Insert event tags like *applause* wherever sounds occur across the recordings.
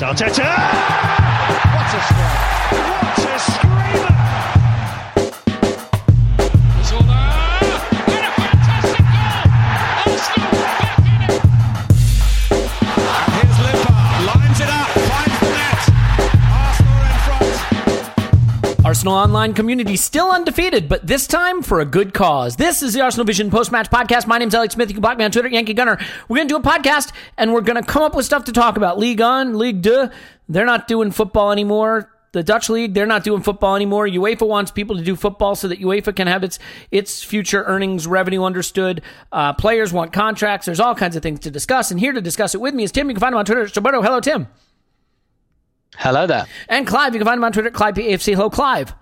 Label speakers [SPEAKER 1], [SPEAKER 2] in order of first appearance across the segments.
[SPEAKER 1] Arteta! What
[SPEAKER 2] Arsenal
[SPEAKER 3] Online community still undefeated, but this time for a good cause. This is the Arsenal Vision post match podcast. My name's Alex Smith. You can block me on Twitter, Yankee Gunner. We're going to do a podcast and we're going to come up with stuff to talk about. Ligue Un, Ligue 2. They're not doing football anymore. The Dutch league, they're not doing football anymore. UEFA wants people to do football so that UEFA can have its its future earnings revenue understood. Uh, players want contracts. There's all kinds of things to discuss. And here to discuss it with me is Tim. You can find him on Twitter. Stillberto. Hello, Tim.
[SPEAKER 4] Hello there.
[SPEAKER 3] And Clive. You can find him on Twitter. Clive PAFC. Hello, Clive.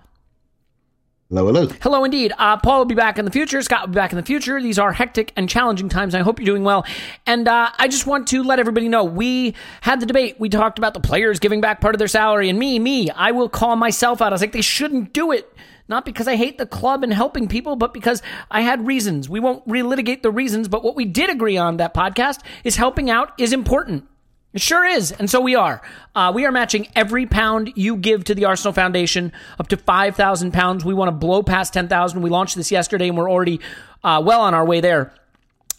[SPEAKER 5] Hello, hello.
[SPEAKER 3] Hello, indeed. Uh, Paul will be back in the future. Scott will be back in the future. These are hectic and challenging times. I hope you're doing well. And uh, I just want to let everybody know we had the debate. We talked about the players giving back part of their salary, and me, me, I will call myself out. I was like, they shouldn't do it. Not because I hate the club and helping people, but because I had reasons. We won't relitigate the reasons, but what we did agree on that podcast is helping out is important. It sure is. And so we are. Uh, we are matching every pound you give to the Arsenal Foundation up to 5,000 pounds. We want to blow past 10,000. We launched this yesterday and we're already uh, well on our way there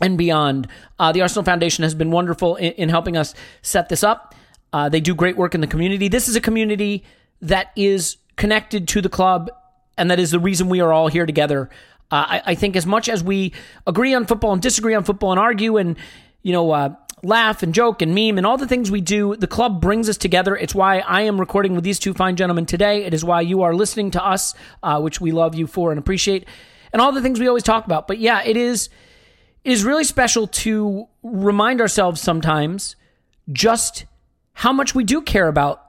[SPEAKER 3] and beyond. Uh, the Arsenal Foundation has been wonderful in, in helping us set this up. Uh, they do great work in the community. This is a community that is connected to the club, and that is the reason we are all here together. Uh, I, I think as much as we agree on football and disagree on football and argue and, you know, uh, laugh and joke and meme and all the things we do. The club brings us together. It's why I am recording with these two fine gentlemen today. It is why you are listening to us, uh, which we love you for and appreciate, and all the things we always talk about. But yeah, it is it is really special to remind ourselves sometimes just how much we do care about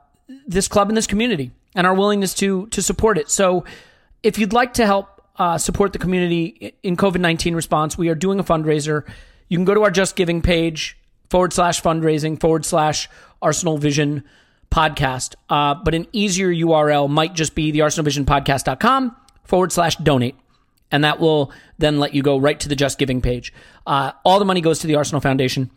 [SPEAKER 3] this club and this community and our willingness to to support it. So, if you'd like to help uh, support the community in COVID nineteen response, we are doing a fundraiser. You can go to our Just Giving page forward slash fundraising forward slash Arsenal Vision podcast. Uh, but an easier URL might just be the Arsenal Vision arsenalvisionpodcast.com forward slash donate. And that will then let you go right to the Just Giving page. Uh, all the money goes to the Arsenal Foundation.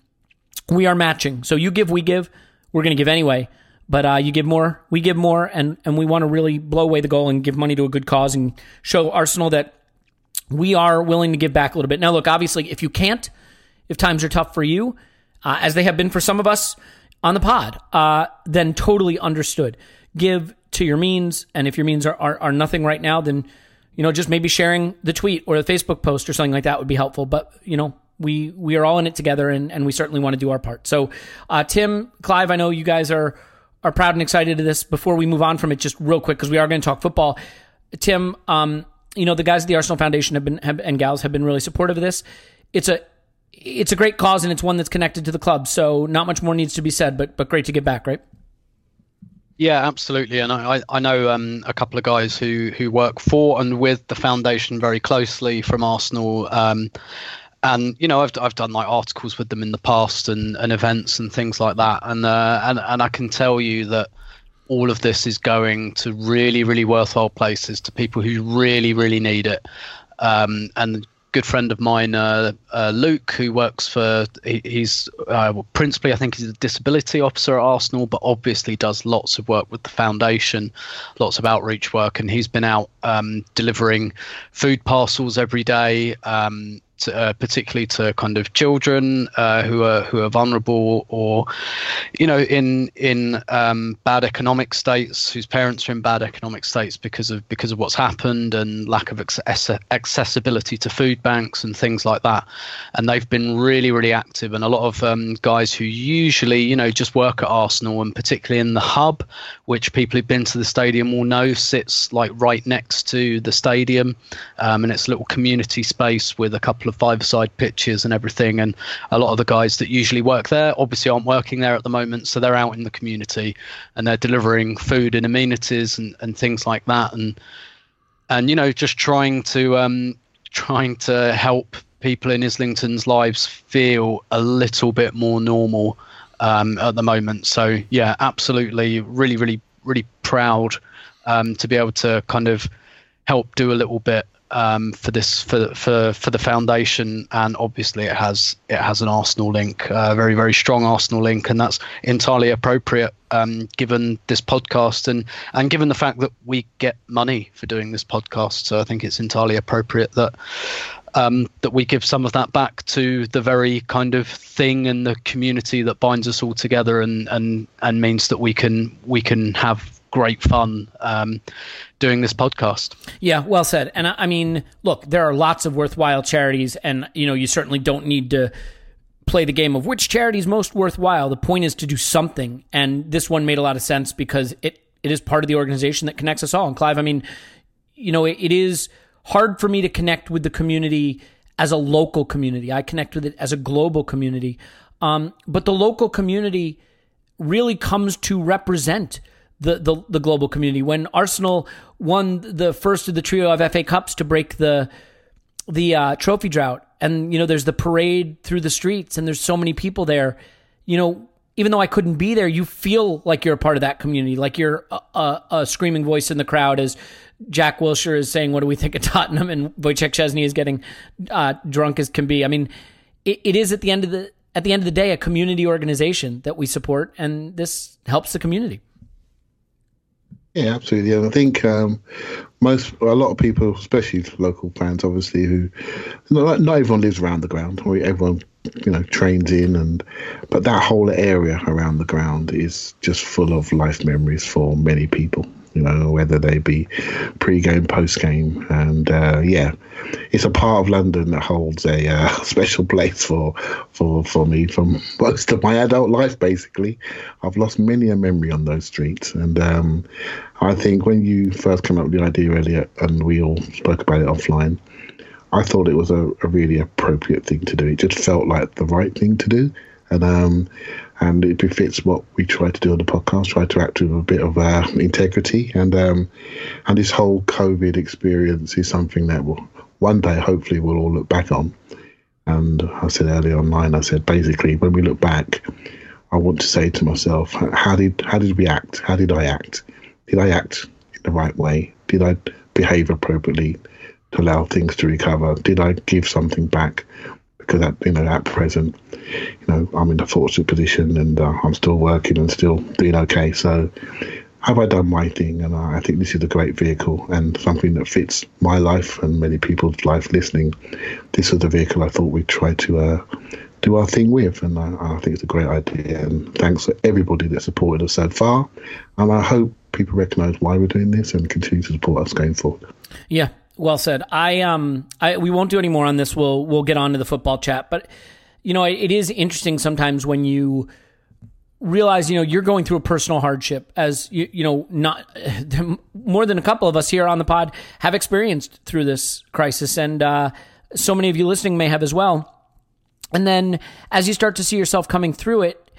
[SPEAKER 3] We are matching. So you give, we give. We're going to give anyway. But uh, you give more, we give more. And, and we want to really blow away the goal and give money to a good cause and show Arsenal that we are willing to give back a little bit. Now, look, obviously, if you can't, if times are tough for you, uh, as they have been for some of us on the pod, uh, then totally understood. Give to your means, and if your means are, are, are nothing right now, then you know just maybe sharing the tweet or the Facebook post or something like that would be helpful. But you know we we are all in it together, and, and we certainly want to do our part. So, uh, Tim, Clive, I know you guys are are proud and excited of this. Before we move on from it, just real quick because we are going to talk football. Tim, um, you know, the guys at the Arsenal Foundation have been have, and gals have been really supportive of this. It's a it's a great cause and it's one that's connected to the club. So not much more needs to be said, but but great to get back, right?
[SPEAKER 4] Yeah, absolutely. And I, I know um, a couple of guys who, who work for and with the foundation very closely from Arsenal. Um, and you know, I've I've done like articles with them in the past and, and events and things like that. And uh, and and I can tell you that all of this is going to really really worthwhile places to people who really really need it. Um, and good friend of mine, uh, uh, Luke, who works for, he, he's uh, principally, I think he's a disability officer at Arsenal, but obviously does lots of work with the foundation, lots of outreach work, and he's been out um, delivering food parcels every day. Um, to, uh, particularly to kind of children uh, who are who are vulnerable or you know in in um, bad economic states whose parents are in bad economic states because of because of what's happened and lack of access- accessibility to food banks and things like that. And they've been really really active. And a lot of um, guys who usually you know just work at Arsenal and particularly in the hub which people who've been to the stadium will know sits like right next to the stadium. Um, and it's a little community space with a couple of of five-side pitches and everything. And a lot of the guys that usually work there obviously aren't working there at the moment, so they're out in the community and they're delivering food and amenities and, and things like that. And and you know just trying to um, trying to help people in Islington's lives feel a little bit more normal um, at the moment. So yeah, absolutely, really, really, really proud um, to be able to kind of help do a little bit um, for this for for for the foundation, and obviously it has it has an Arsenal link, a uh, very very strong Arsenal link, and that's entirely appropriate um, given this podcast and and given the fact that we get money for doing this podcast. So I think it's entirely appropriate that. Um, that we give some of that back to the very kind of thing and the community that binds us all together and, and, and means that we can we can have great fun um, doing this podcast.
[SPEAKER 3] Yeah, well said. And I, I mean, look, there are lots of worthwhile charities, and you know, you certainly don't need to play the game of which charity is most worthwhile. The point is to do something, and this one made a lot of sense because it it is part of the organization that connects us all. And Clive, I mean, you know, it, it is hard for me to connect with the community as a local community. I connect with it as a global community, um, but the local community really comes to represent the, the, the global community. When Arsenal won the first of the trio of FA Cups to break the the uh, trophy drought, and you know there's the parade through the streets, and there's so many people there. You know, even though I couldn't be there, you feel like you're a part of that community, like you're a, a, a screaming voice in the crowd as Jack Wilshere is saying, "What do we think of Tottenham?" and Wojciech Szczesny is getting uh, drunk as can be. I mean, it, it is at the end of the at the end of the day a community organization that we support, and this helps the community.
[SPEAKER 5] Yeah, absolutely. And I think um, most, a lot of people, especially local fans, obviously, who not, not everyone lives around the ground. Or everyone, you know, trains in, and but that whole area around the ground is just full of life memories for many people you know, whether they be pre-game, post-game, and uh, yeah, it's a part of London that holds a uh, *laughs* special place for for for me from most of my adult life. Basically, I've lost many a memory on those streets, and um, I think when you first came up with the idea, Elliot, and we all spoke about it offline. I thought it was a, a really appropriate thing to do. It just felt like the right thing to do, and um, and it befits what we try to do on the podcast. Try to act with a bit of uh, integrity, and um, and this whole COVID experience is something that will one day, hopefully, we'll all look back on. And I said earlier online, I said basically, when we look back, I want to say to myself, how did how did we act? How did I act? Did I act in the right way? Did I behave appropriately to allow things to recover? Did I give something back? Because at you know at present, you know I'm in a fortunate position and uh, I'm still working and still doing okay. So have I done my thing? And I think this is a great vehicle and something that fits my life and many people's life listening. This was the vehicle I thought we'd try to uh, do our thing with, and I, I, think it's a great idea. And thanks to everybody that supported us so far. And I hope people recognise why we're doing this and continue to support us going forward.
[SPEAKER 3] Yeah, well said. I um, I we won't do any more on this. We'll we'll get on to the football chat, but you know, it, it is interesting sometimes when you realize you know you're going through a personal hardship as you, you know not *laughs* more than a couple of us here on the pod have experienced through this crisis and uh, so many of you listening may have as well and then as you start to see yourself coming through it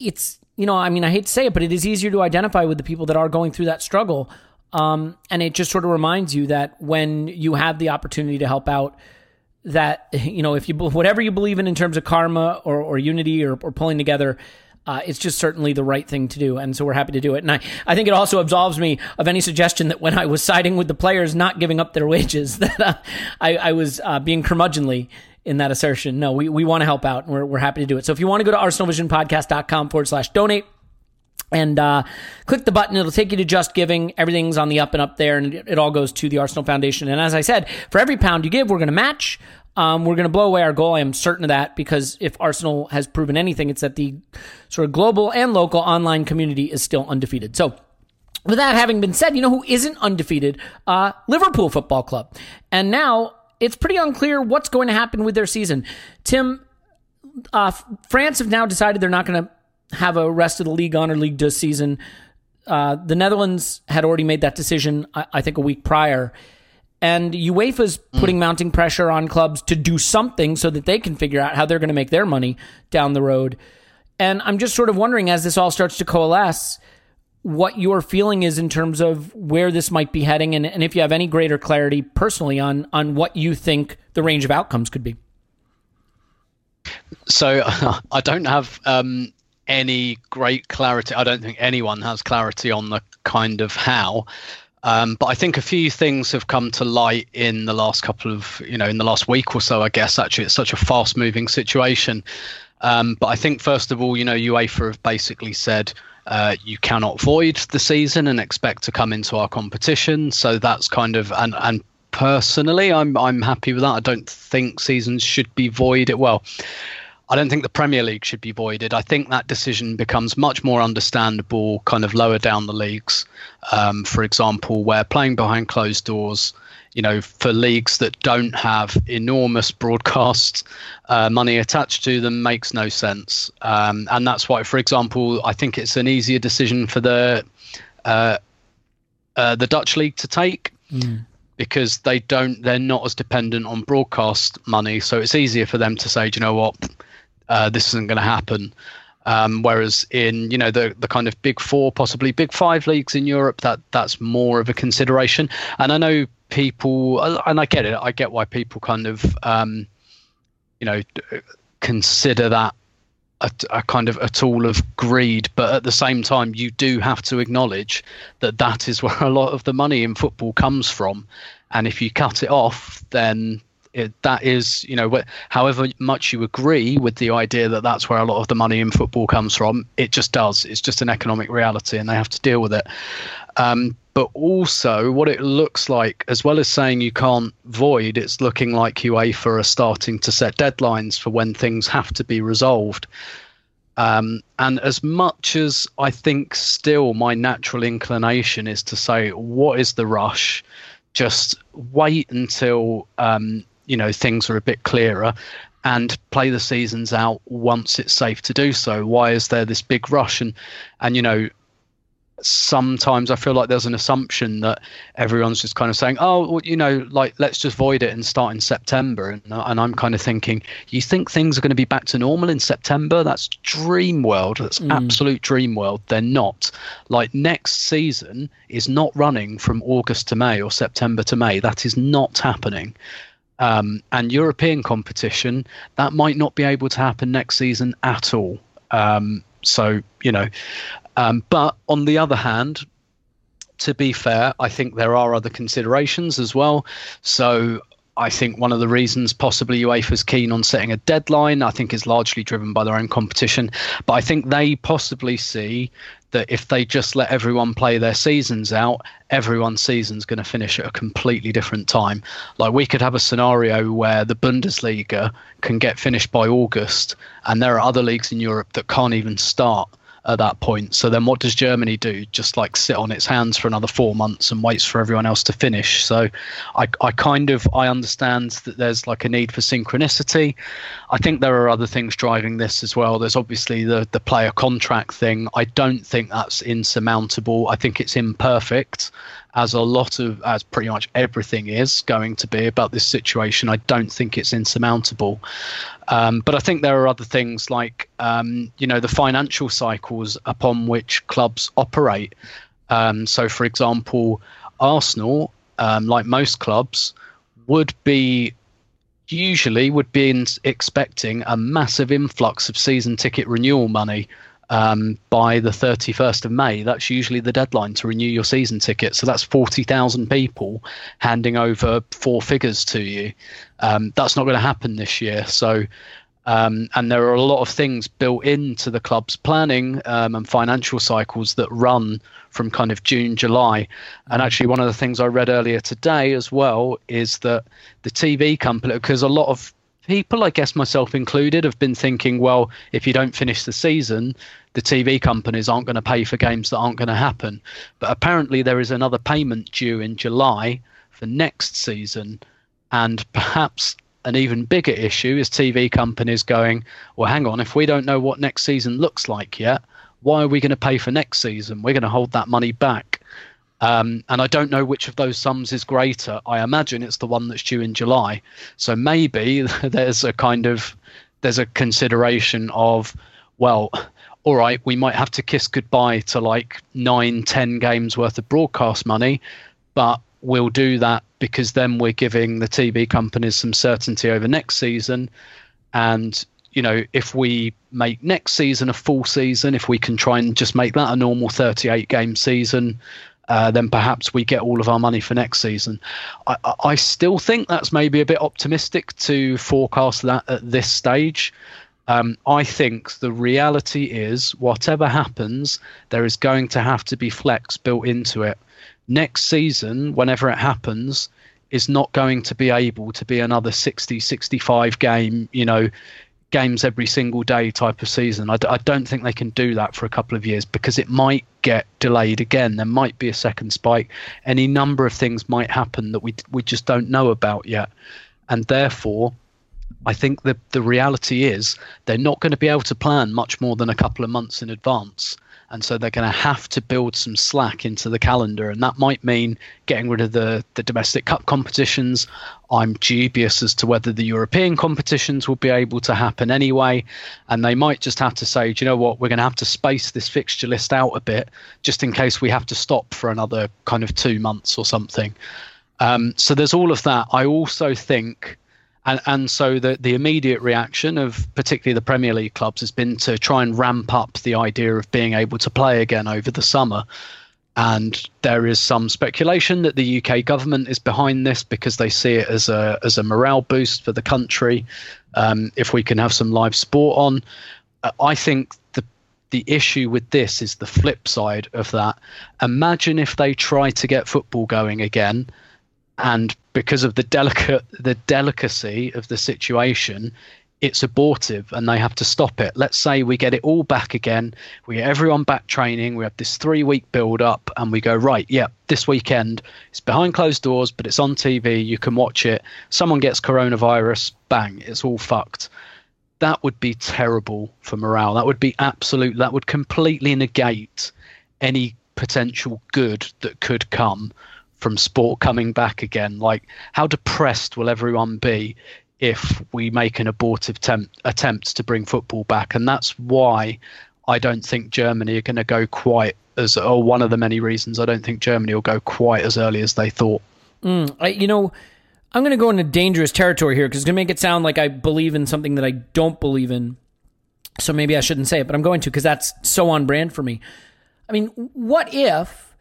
[SPEAKER 3] it's you know i mean i hate to say it but it is easier to identify with the people that are going through that struggle um, and it just sort of reminds you that when you have the opportunity to help out that *laughs* you know if you *laughs* whatever you believe in in terms of karma or, or unity or, or pulling together uh, it's just certainly the right thing to do. And so we're happy to do it. And I, I think it also absolves me of any suggestion that when I was siding with the players not giving up their *laughs* wages, that uh, I, I, was uh, being curmudgeonly in that assertion. No, we, we want to help out and we're, we're happy to do it. So if you want to go to arsenalvisionpodcast.com forward slash donate, and uh, click the button. It'll take you to Just Giving. Everything's on the up and up there, and it, all goes to the Arsenal Foundation. And as I said, for every pound you give, we're going to match. Um, we're going to blow away our goal. I am certain of that because if Arsenal has proven anything, it's that the sort of global and local online community is still undefeated. So, with that having been said, you know who isn't undefeated? Uh, Liverpool Football Club. And now it's pretty unclear what's going to happen with their season. Tim, uh, France have now decided they're not going to have a rest of the Ligue Un or Ligue Deux season. Uh, the Netherlands had already made that decision, I, I think, a week prior. And UEFA's putting mm. mounting pressure on clubs to do something so that they can figure out how they're going to make their money down the road. And I'm just sort of wondering as this all starts to coalesce, what your feeling is in terms of where this might be heading and, and if you have any greater clarity personally on on what you think the range of outcomes could be.
[SPEAKER 4] So *laughs* I don't have um, any great clarity. I don't think anyone has clarity on the kind of how. Um, but I think a few things have come to light in the last couple of, you know, in the last week or so, I guess. Actually, it's such a fast moving situation. Um, but I think, first of all, you know, UEFA have basically said uh, you cannot void the season and expect to come into our competition. So that's kind of, and, and personally, I'm, I'm happy with that. I don't think seasons should be voided. Well, I don't think the Premier League should be voided. I think that decision becomes much more understandable kind of lower down the leagues. Um, for example, where playing behind closed doors, you know, for leagues that don't have enormous broadcast uh, money attached to them makes no sense. Um, and that's why, for example, I think it's an easier decision for the uh, uh, the Dutch league to take. Mm because they don't they're not as dependent on broadcast money so it's easier for them to say do you know what uh, this isn't going to happen. Um, whereas in you know the the kind of big four, possibly big five leagues in Europe, that that's more of a consideration. And I know people, and I get it. I get why people kind of um, you know consider that a, a, kind of a tool of greed, but at the same time, you do have to acknowledge that that is where a lot of the money in football comes from. And if you cut it off, then it, that is, you know, however much you agree with the idea that that's where a lot of the money in football comes from, it just does. It's just an economic reality, and they have to deal with it. Um, but also, what it looks like, as well as saying you can't void, it's looking like UEFA are starting to set deadlines for when things have to be resolved. Um, and as much as I think still my natural inclination is to say, what is the rush? Just wait until um, you know things are a bit clearer and play the seasons out once it's safe to do so why is there this big rush and and you know sometimes I feel like there's an assumption that everyone's just kind of saying, oh, well, you know, like let's just void it and start in September. And, and I'm kind of thinking, you think things are going to be back to normal in September? That's dream world. That's mm. absolute dream world. They're not. Like next season is not running from August to May or September to May. That is not happening. Um, and European competition, that might not be able to happen next season at all. Um, so, you know, um, but on the other hand, to be fair, I think there are other considerations as well. So I think one of the reasons possibly UEFA's keen on setting a deadline, I think, is largely driven by their own competition. But I think they possibly see that if they just let everyone play their seasons out, everyone's season's going to finish at a completely different time. Like we could have a scenario where the Bundesliga can get finished by August, and there are other leagues in Europe that can't even start at that point. So then what does Germany do? Just like sit on its hands for another four months and waits for everyone else to finish. So I, I kind of I understand that there's like a need for synchronicity. I think there are other things driving this as well. There's obviously the the player contract thing. I don't think that's insurmountable. I think it's imperfect as a lot of as pretty much everything is going to be about this situation. I don't think it's insurmountable, um, but I think there are other things like um, you know the financial cycles upon which clubs operate. Um, so, for example, Arsenal, um, like most clubs, would be usually would be in, expecting a massive influx of season ticket renewal money um, by the 31st of May. That's usually the deadline to renew your season ticket. So that's 40,000 people handing over four figures to you. Um, that's not going to happen this year. So, um, and there are a lot of things built into the club's planning um, and financial cycles that run from kind of June, July. And actually, one of the things I read earlier today as well is that the TV company, because a lot of people, I guess myself included, have been thinking, well, if you don't finish the season, the TV companies aren't going to pay for games that aren't going to happen. But apparently, there is another payment due in July for next season. And perhaps an even bigger issue is TV companies going, well, hang on, if we don't know what next season looks like yet, why are we going to pay for next season? We're going to hold that money back. Um, and I don't know which of those sums is greater. I imagine it's the one that's due in July. So maybe *laughs* there's a kind of there's a consideration of, well, all right, we might have to kiss goodbye to like nine, ten games worth of broadcast money, but we'll do that because then we're giving the TV companies some certainty over next season. And, you know, if we make next season a full season, if we can try and just make that a normal 38 game season, uh, then perhaps we get all of our money for next season. I, I still think that's maybe a bit optimistic to forecast that at this stage. Um, I think the reality is, whatever happens, there is going to have to be flex built into it. Next season, whenever it happens, is not going to be able to be another 60, 65 game, you know, games every single day type of season. I d- I don't think they can do that for a couple of years because it might get delayed again. There might be a second spike. Any number of things might happen that we we just don't know about yet, and therefore I think the the reality is they're not going to be able to plan much more than a couple of months in advance. And so they're going to have to build some slack into the calendar, and that might mean getting rid of the, the domestic cup competitions. I'm dubious as to whether the European competitions will be able to happen anyway, and they might just have to say, do you know what, we're going to have to space this fixture list out a bit, just in case we have to stop for another kind of two months or something. Um, so there's all of that. I also think and and so the the immediate reaction of particularly the Premier League clubs has been to try and ramp up the idea of being able to play again over the summer. And there is some speculation that the UK government is behind this because they see it as a as a morale boost for the country. Um, if we can have some live sport on, uh, I think the the issue with this is the flip side of that. Imagine if they try to get football going again and because of the delicate the delicacy of the situation it's abortive and they have to stop it. Let's say we get it all back again. We get everyone back training. We have this three week build up and we go right yeah this weekend it's behind closed doors but it's on tv you can watch it. Someone gets coronavirus bang it's all fucked. That would be terrible for morale. That would be absolute that would completely negate any potential good that could come from sport coming back again. Like, how depressed will everyone be if we make an abortive attempt, attempt to bring football back? And that's why I don't think Germany are going to go quite as, or one of the many reasons I don't think Germany will go quite as early as they thought.
[SPEAKER 3] Mm, I, you know, I'm going to go into dangerous territory here because it's going to make it sound like I believe in something that I don't believe in. So maybe I shouldn't say it, but I'm going to because that's so on brand for me. I mean, what if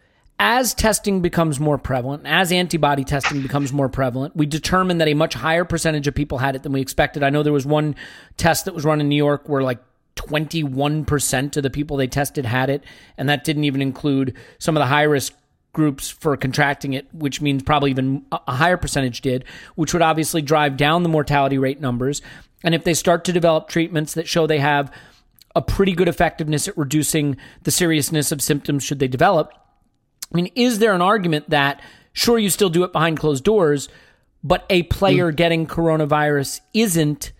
[SPEAKER 3] as testing becomes more prevalent, as antibody testing becomes more prevalent, we determine that a much higher percentage of people had it than we expected. I know there was one test that was run in New York where like 21% of the people they tested had it, and that didn't even include some of the high risk groups for contracting it, which means probably even a higher percentage did, which would obviously drive down the mortality rate numbers. And if they start to develop treatments that show they have a pretty good effectiveness at reducing the seriousness of symptoms should they develop. I mean, is there an argument that sure you still do it behind closed doors, but a player mm. getting coronavirus isn't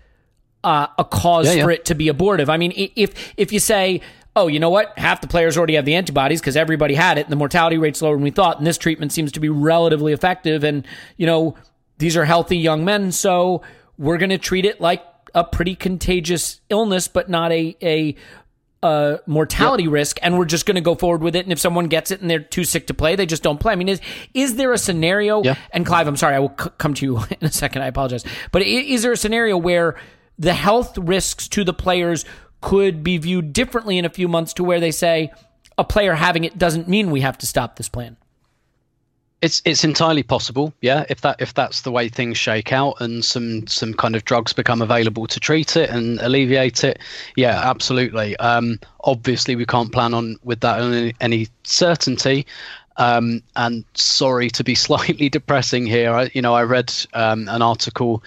[SPEAKER 3] uh, a cause yeah, yeah. for it to be abortive? I mean, if if you say oh, you know what? Half the players already have the antibodies because everybody had it, and the mortality rate's lower than we thought, and this treatment seems to be relatively effective. And, you know, these are healthy young men, so we're going to treat it like a pretty contagious illness, but not a, a uh, mortality yep. risk, and we're just going to go forward with it. And if someone gets it and they're too sick to play, they just don't play. I mean, is is there a scenario? Yep. And Clive, I'm sorry, I will c- come to you *laughs* in a second. I apologize, but is there a scenario where the health risks to the players could be viewed differently in a few months to where they say a player having it doesn't mean we have to stop this plan?
[SPEAKER 4] It's it's entirely possible, yeah. If that if that's the way things shake out and some some kind of drugs become available to treat it and alleviate it, yeah, absolutely. Um, obviously, we can't plan on with that any, any certainty. Um, and sorry to be *laughs* slightly depressing here. I, you know, I read um, an article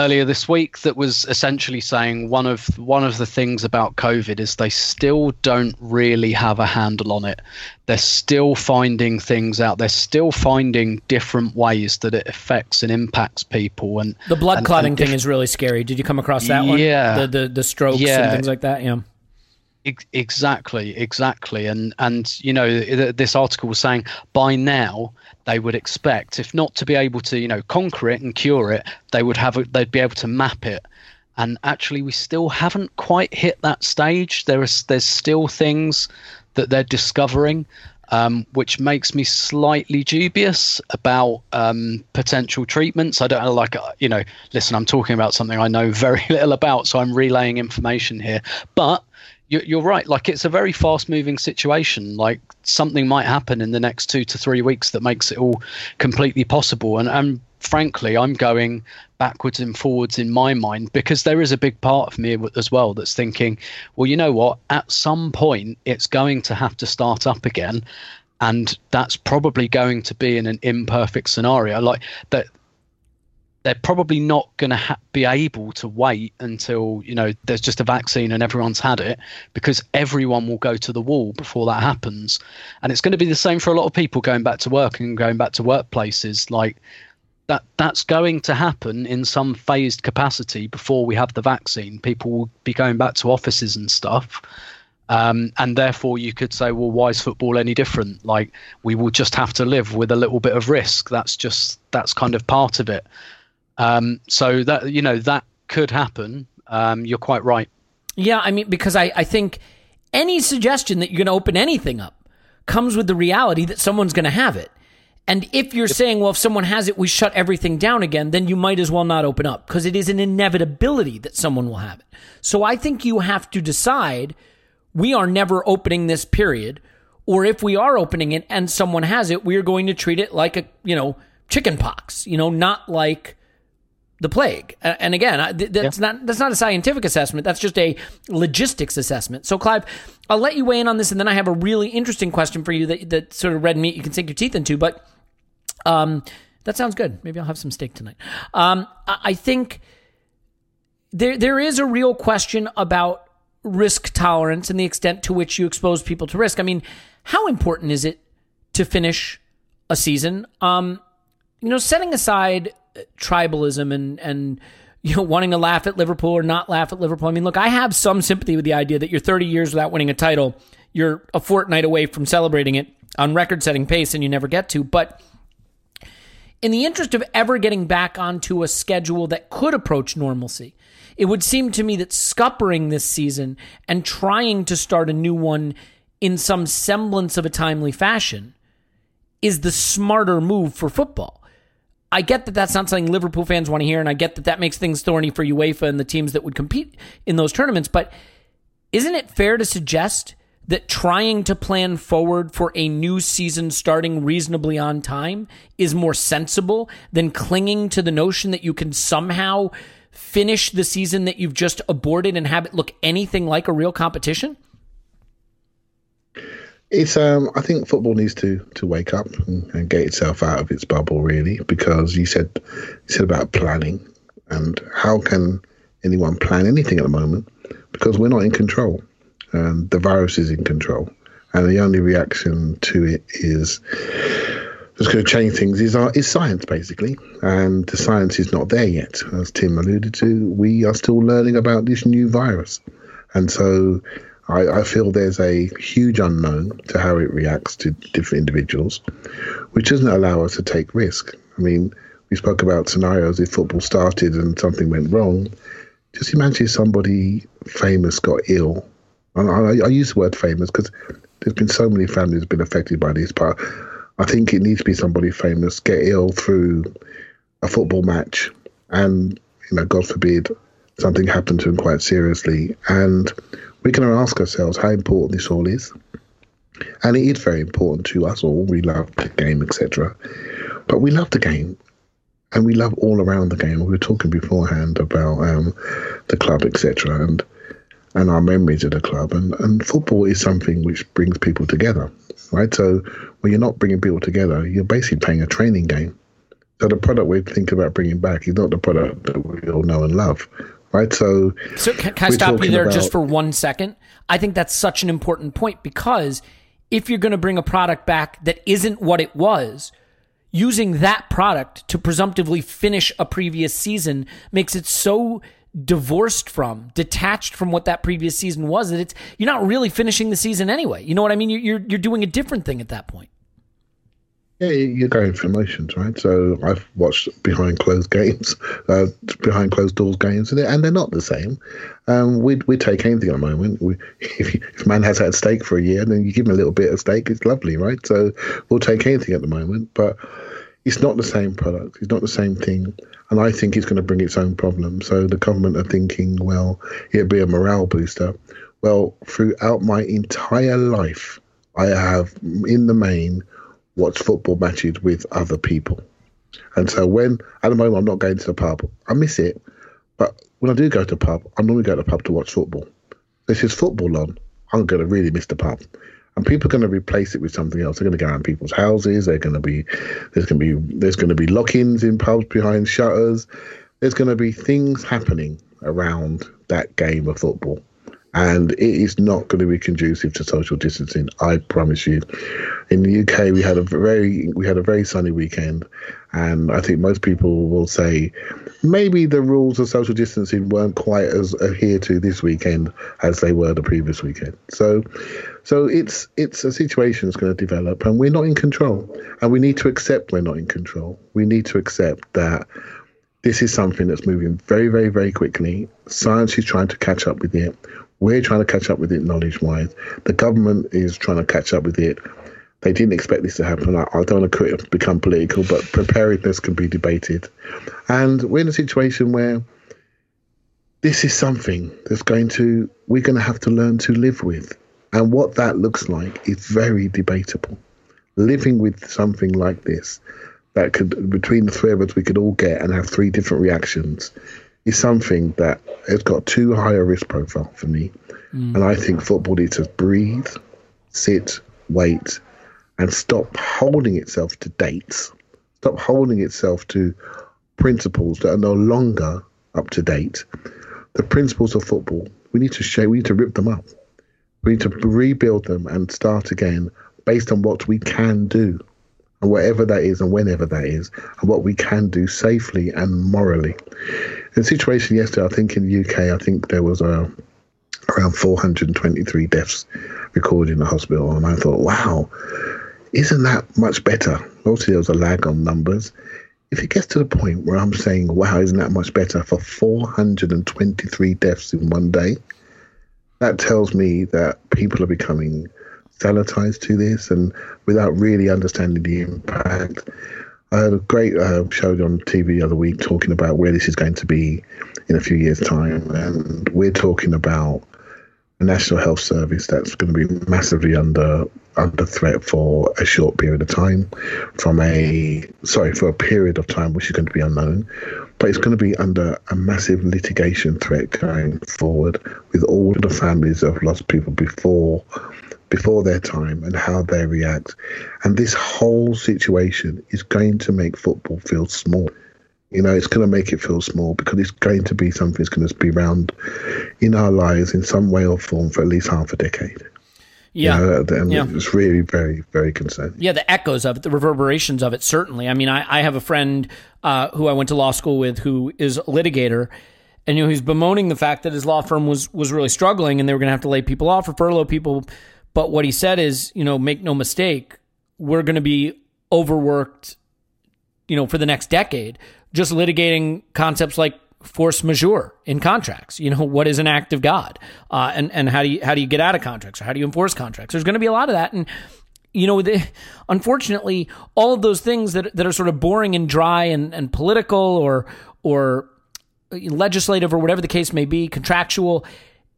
[SPEAKER 4] earlier this week that was essentially saying one of one of the things about COVID is they still don't really have a handle on it. They're still finding things out. They're still finding different ways that it affects and impacts people. And
[SPEAKER 3] the blood and, clotting and diff- thing is really scary. Did you come across that one?
[SPEAKER 4] Yeah,
[SPEAKER 3] the the, the strokes yeah. and things like that. Yeah.
[SPEAKER 4] Exactly, exactly, and and you know this article was saying by now they would expect, if not to be able to you know conquer it and cure it, they would have they'd be able to map it, and actually we still haven't quite hit that stage. There is there's still things that they're discovering, um, which makes me slightly dubious about um, potential treatments. I don't know, like, uh, you know, listen, I'm talking about something I know very *laughs* little about, so I'm relaying information here. But you're right. Like it's a very fast moving situation. Like something might happen in the next two to three weeks that makes it all completely possible. And, and frankly, I'm going backwards and forwards in my mind because there is a big part of me as well that's thinking, well, you know what? At some point, it's going to have to start up again. And that's probably going to be in an imperfect scenario. Like that, they're probably not going to ha- be able to wait until you know there's just a vaccine and everyone's had it because everyone will go to the wall before that happens. And it's going to be the same for a lot of people going back to work and going back to workplaces. Like that that's going to happen in some phased capacity before we have the vaccine. People will be going back to offices and stuff. Um, and therefore you could say well why is football any different? Like we will just have to live with a little bit of risk. That's just that's kind of part of it um, so that you know that could happen. Um, you're quite right.
[SPEAKER 3] Yeah, I mean because I, I think any suggestion that you're going to open anything up comes with the reality that someone's going to have it. And if you're saying, well, if someone has it, we shut everything down again, then you might as well not open up because it is an inevitability that someone will have it. So I think you have to decide we are never opening this period. Or if we are opening it and someone has it, we're going to treat it like a, you know, chicken pox, you know, not like the plague. And again, that's yeah. not that's not a scientific assessment. That's just a logistics assessment. So, Clive, I'll let you weigh in on this, and then I have a really interesting question for you that that sort of red meat you can sink your teeth into. But um, that sounds good. Maybe I'll have some steak tonight. Um, I think there there is a real question about risk tolerance and the extent to which you expose people to risk. I mean, how important is it to finish a season? Um, you know, setting aside tribalism and and you know wanting to laugh at Liverpool or not laugh at Liverpool. I mean, look, I have some sympathy with the idea that you're 30 years without winning a title, you're a fortnight away from celebrating it on record-setting pace, and you never get to. But in the interest of ever getting back onto a schedule that could approach normalcy, it would seem to me that scuppering this season and trying to start a new one in some semblance of a timely fashion is the smarter move for football. I get that that's not something Liverpool fans want to hear, and I get that that makes things thorny for UEFA and the teams that would compete in those tournaments. But isn't it fair to suggest that trying to plan forward for a new season starting reasonably on time is more sensible than clinging to the notion that you can somehow finish the season that you've just aborted and have it look anything like a real competition?
[SPEAKER 5] It's um I think football needs to to wake up and, and, get itself out of its bubble really because you said you said about planning and how can anyone plan anything at the moment because we're not in control. And the virus is in control. And the only reaction to it is that's going to change things is, our, is science, basically. And the science is not there yet. As Tim alluded to, we are still learning about this new virus. And so I, I feel there's a huge unknown to how it reacts to different individuals, which doesn't allow us to take risk. I mean, we spoke about scenarios if football started and something went wrong. Just imagine somebody famous got ill. And I, I use the word famous because there's been so many families been affected by this, but I think it needs to be somebody famous get ill through a football match, and you know, God forbid, something happened to him quite seriously, and going to ask ourselves how important this all is. And it is very important to us all. We love the game, etc. But we love the game and we love all around the game. We were talking beforehand about um, the club, etc., and and our memories of the club. And, and football is something which brings people together, right? So when you're not bringing people together, you're basically playing a training game. So the product we think about bringing back is not the product that we all know and love, right? So,
[SPEAKER 3] so can, can I stop you there about, just for one second? I think that's such an important point because if you're going to bring a product back that isn't what it was, using that product to presumptively finish a previous season makes it so divorced from, detached from what that previous season was that it's you're not really finishing the season anyway. You know what I mean? You're you're doing a different thing at that point.
[SPEAKER 5] Yeah, you're going for emotions, right? So I've watched behind closed games, *laughs* uh, behind closed doors games, and they're, not the same. Um, we we take anything at the moment. We, *laughs* if, if man has had steak for a year, then you give him a little bit of steak, it's lovely, right? So we'll take anything at the moment, but it's not the same product. It's not the same thing, and I think it's going to bring its own problems. So the government are thinking, well, it'll be a morale booster. Well, throughout my entire life, I have, in the main watch football matches with other people. And so when at the moment I'm not going to the pub, I miss it. But when I do go to the pub, I normally go to the pub to watch football. This is football on. I'm going to really miss the pub. And people are going to replace it with something else. They're going to go around people's houses. They're going to be there's going to be there's going to be lock-ins in pubs behind shutters. There's going to be things happening around that game of football and it is not going to be conducive to social distancing. I promise you. In the UK, we had a very we had a very sunny weekend, and I think most people will say maybe the rules of social distancing weren't quite as adhered to this weekend as they were the previous weekend. So, so it's it's a situation that's going to develop, and we're not in control, and we need to accept we're not in control. We need to accept that this is something that's moving very, very, very quickly. Science is trying to catch up with it. We're trying to catch up with it knowledge wise. The government is trying to catch up with it. They didn't expect this to happen. I, I don't want to become political, but preparedness can be debated. And we're in a situation where this is something that's going to, we're going to have to learn to live with. And what that looks like is very debatable. Living with something like this, that could, between the three of us, we could all get and have three different reactions is something that has got too high a risk profile for me. Mm. And I think football needs to breathe, sit, wait, and stop holding itself to dates, stop holding itself to principles that are no longer up to date. The principles of football, we need to show, we need to rip them up. We need to rebuild them and start again based on what we can do whatever that is and whenever that is, and what we can do safely and morally. The situation yesterday, I think in the UK, I think there was a, uh, around 423 deaths recorded in the hospital, and I thought, wow, isn't that much better? Obviously, there was a lag on numbers. If it gets to the point where I'm saying, wow, isn't that much better for 423 deaths in one day, that tells me that people are becoming sanitized to this and without really understanding the impact. I had a great uh, show on TV the other week talking about where this is going to be in a few years' time, and we're talking about a national health service that's going to be massively under under threat for a short period of time, from a sorry for a period of time which is going to be unknown, but it's going to be under a massive litigation threat going forward with all the families that have lost people before before their time and how they react. And this whole situation is going to make football feel small. You know, it's going to make it feel small because it's going to be something that's going to be around in our lives in some way or form for at least half a decade.
[SPEAKER 3] Yeah.
[SPEAKER 5] You know, and
[SPEAKER 3] Yeah.
[SPEAKER 5] it's really very, very concerning.
[SPEAKER 3] Yeah, the echoes of it, the reverberations of it, certainly. I mean, I, I have a friend uh, who I went to law school with who is a litigator, and you know he's bemoaning the fact that his law firm was was really struggling, and they were going to have to lay people off or furlough people. But what he said is, you know, make no mistake, we're going to be overworked, you know, for the next decade, just litigating concepts like force majeure in contracts. You know, what is an act of God, uh, and and how do you how do you get out of contracts, or how do you enforce contracts? There's going to be a lot of that, and you know, the, unfortunately, all of those things that that are sort of boring and dry and, and political or or legislative or whatever the case may be, contractual,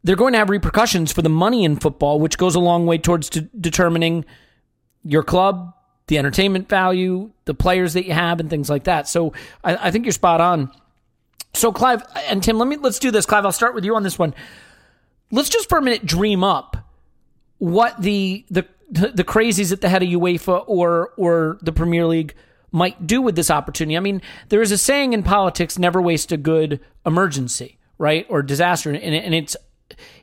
[SPEAKER 3] they're going to have repercussions for the money in football, which goes a long way towards de- determining your club, the entertainment value, the players that you have, and things like that. So I, I think you're spot on. So Clive and Tim, let me let's do this. Clive, I'll start with you on this one. Let's just for a minute dream up what the the the crazies at the head of UEFA or or the Premier League might do with this opportunity. I mean, there is a saying in politics: never waste a good emergency, right, or disaster, and, and it's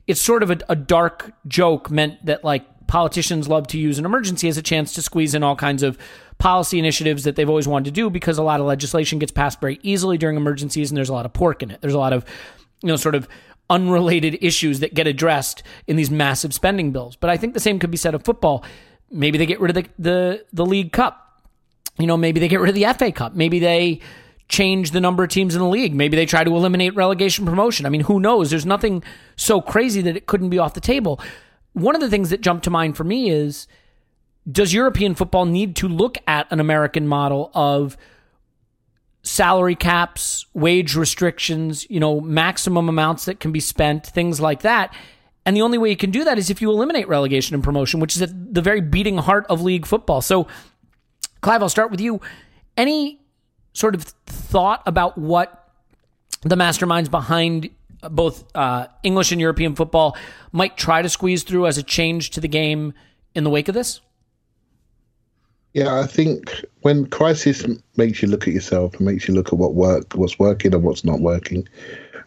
[SPEAKER 3] it's sort of a, a dark joke meant that like politicians love to use an emergency as a chance to squeeze in all kinds of policy initiatives that they've always wanted to do because a lot of legislation gets passed very easily during emergencies and there's a lot of pork in it. There's a lot of, you know, sort of unrelated issues that get addressed in these massive spending bills. But I think the same could be said of football. Maybe they get rid of the, the, the League Cup. You know, maybe they get rid of the FA Cup. Maybe they change the number of teams in the league. Maybe they try to eliminate relegation promotion. I mean, who knows? There's nothing so crazy that it couldn't be off the table. One of the things that jumped to mind for me is does European football need to look at an American model of salary caps, wage restrictions, you know, maximum amounts that can be spent, things like that? And the only way you can do that is if you eliminate relegation and promotion, which is at the very beating heart of league football. So, Clive, I'll start with you. Any sort of thought about what the masterminds behind both uh, English and European football might try to squeeze through as a change to the game in the wake of this?
[SPEAKER 5] Yeah, I think when crisis makes you look at yourself and makes you look at what work, what's working and what's not working,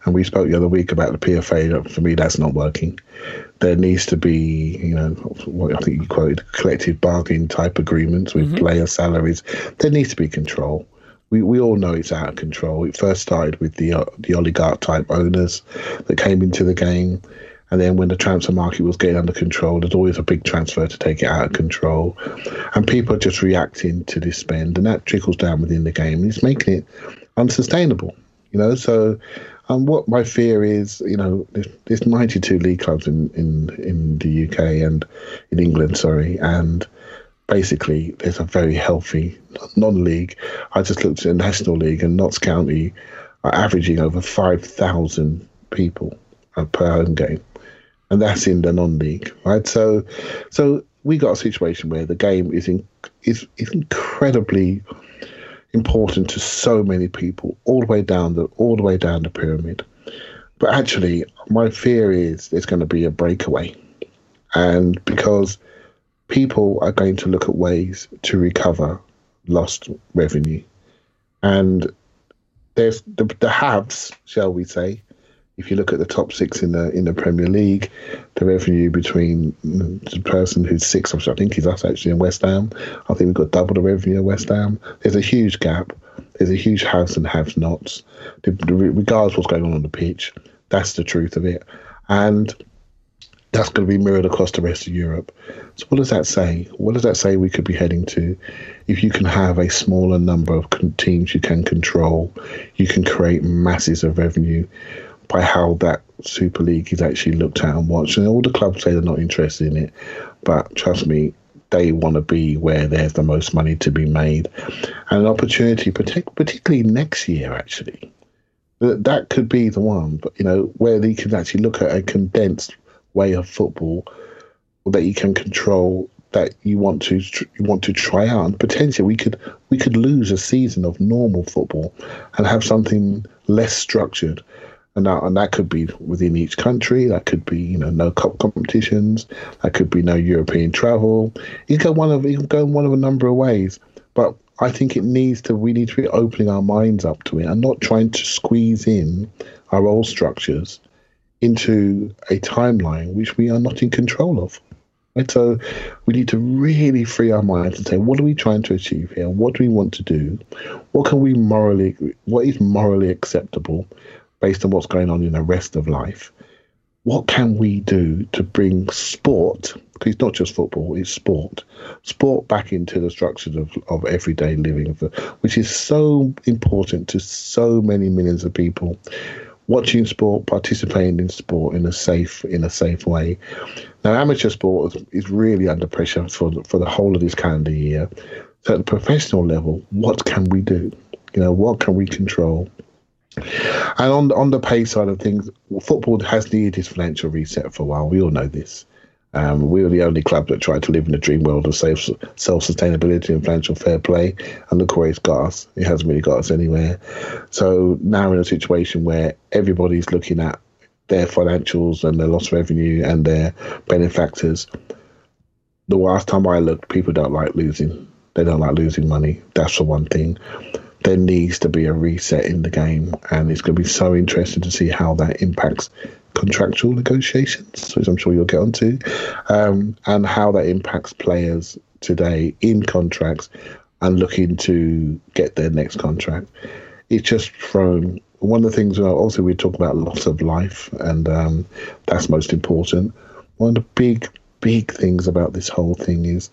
[SPEAKER 5] and we spoke the other week about the PFA. For me, that's not working. There needs to be, you know, what I think you quoted collective bargaining type agreements with player salaries. There needs to be control. We we all know it's out of control. It first started with the uh, the oligarch type owners that came into the game. And then when the transfer market was getting under control, there's always a big transfer to take it out of control. And people are just reacting to this spend, and that trickles down within the game. And it's making it unsustainable, you know. So, um, what my fear is, you know, there's, there's 92 league clubs in, in, in the UK and in England, sorry, and basically there's a very healthy non-league. I just looked at the National League, and Notts County are averaging over 5,000 people uh, per home game and that's in the non-league, right? So, so we got a situation where the game is in, is is incredibly important to so many people, all the way down the all the way down the pyramid. But actually, my fear is there's going to be a breakaway, and because people are going to look at ways to recover lost revenue, and there's the, the haves, shall we say, if you look at the top six in the in the Premier League, the revenue between the person who's six, which I think is us actually in West Ham, I think we've got double the revenue at West Ham. There's a huge gap. There's a huge haves and have-nots. Regardless what's going on on the pitch, that's the truth of it, and that's going to be mirrored across the rest of Europe. So what does that say? What does that say we could be heading to? If you can have a smaller number of teams you can control, you can create masses of revenue by how that Super League is actually looked at and watched. And all the clubs say they're not interested in it, but trust me, they want to be where there's the most money to be made, and an opportunity, particularly next year, actually. That could be the one, but you know where they can actually look at a condensed way of football that you can control that you want to you want to try out and potentially we could we could lose a season of normal football and have something less structured and that, and that could be within each country. That could be, you know, no cup competitions. That could be no European travel. You can go one of you can go one of a number of ways. But I think it needs to. We need to be opening our minds up to it and not trying to squeeze in our old structures into a timeline which we are not in control of. Right? So we need to really free our minds and say, what are we trying to achieve here? What do we want to do? What can we morally? What is morally acceptable based on what's going on in the rest of life? What can we do to bring sport? Because it's not just football; it's sport. Sport back into the structures of, of everyday living, which is so important to so many millions of people watching sport, participating in sport in a safe in a safe way. Now, amateur sport is really under pressure for for the whole of this calendar year. So, at the professional level, what can we do? You know, what can we control? And on on the pay side of things, football has needed its financial reset for a while. We all know this. Um, we were the only club that tried to live in a dream world of self sustainability and financial fair play, and look where it's got us. It hasn't really got us anywhere. So now we're in a situation where everybody's looking at their financials and their lost revenue and their benefactors. The last time I looked, people don't like losing. They don't like losing money. That's the one thing there needs to be a reset in the game, and it's going to be so interesting to see how that impacts contractual negotiations, which I'm sure you'll get onto, um, and how that impacts players today in contracts and looking to get their next contract. It's just thrown one of the things. Also, we talk about loss of life, and um, that's most important. One of the big, big things about this whole thing is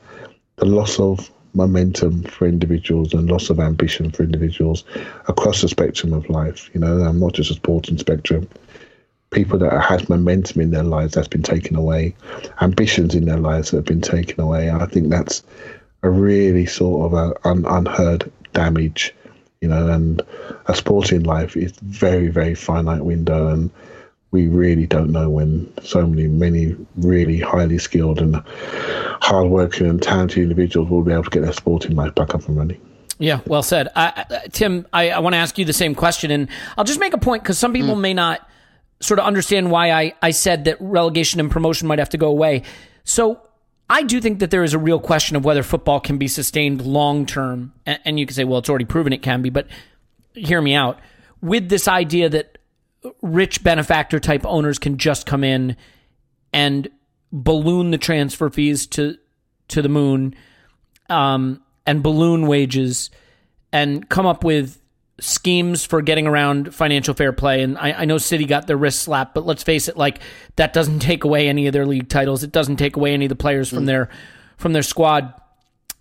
[SPEAKER 5] the loss of momentum for individuals and loss of ambition for individuals across the spectrum of life. You know, um, not just a sporting spectrum. People that had momentum in their lives that's been taken away, ambitions in their lives that have been taken away. I think that's a really sort of a un- unheard damage, you know. And a sporting life is very, very finite window, and we really don't know when so many, many really highly skilled and hardworking and talented individuals will be able to get their sporting life back up and running.
[SPEAKER 3] Yeah, well said. I, Tim, I, I want to ask you the same question, and I'll just make a point because some people mm. may not sort of understand why I, I said that relegation and promotion might have to go away. So I do think that there is a real question of whether football can be sustained long term. And, and you can say, well, it's already proven it can be, but hear me out. With this idea that rich benefactor type owners can just come in and balloon the transfer fees to to the moon um, and balloon wages and come up with schemes for getting around financial fair play. And I, I, know City got their wrist slapped, but let's face it, like that doesn't take away any of their league titles. It doesn't take away any of the players from mm. their from their squad.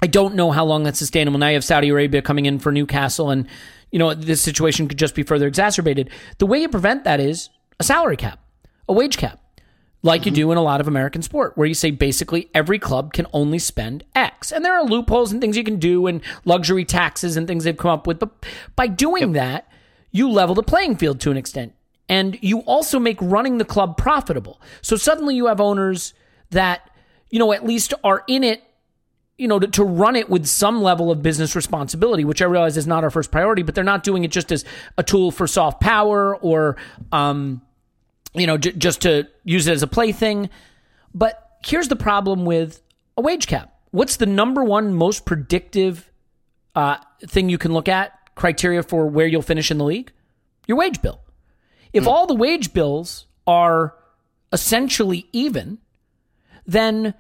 [SPEAKER 3] I don't know how long that's sustainable. Now you have Saudi Arabia coming in for Newcastle, and you know this situation could just be further exacerbated. The way you prevent that is a salary cap, a wage cap like you do in a lot of American sport, where you say basically every club can only spend X. And there are loopholes and things you can do and luxury taxes and things they've come up with. But by doing yep. that, you level the playing field to an extent. And you also make running the club profitable. So suddenly you have owners that, you know, at least are in it, you know, to, to run it with some level of business responsibility, which I realize is not our first priority, but they're not doing it just as a tool for soft power or, um, you know, j- just to use it as a plaything. But here's the problem with a wage cap. What's the number one most predictive uh, thing you can look at, criteria for where you'll finish in the league? Your wage bill. If mm. all the wage bills are essentially even, then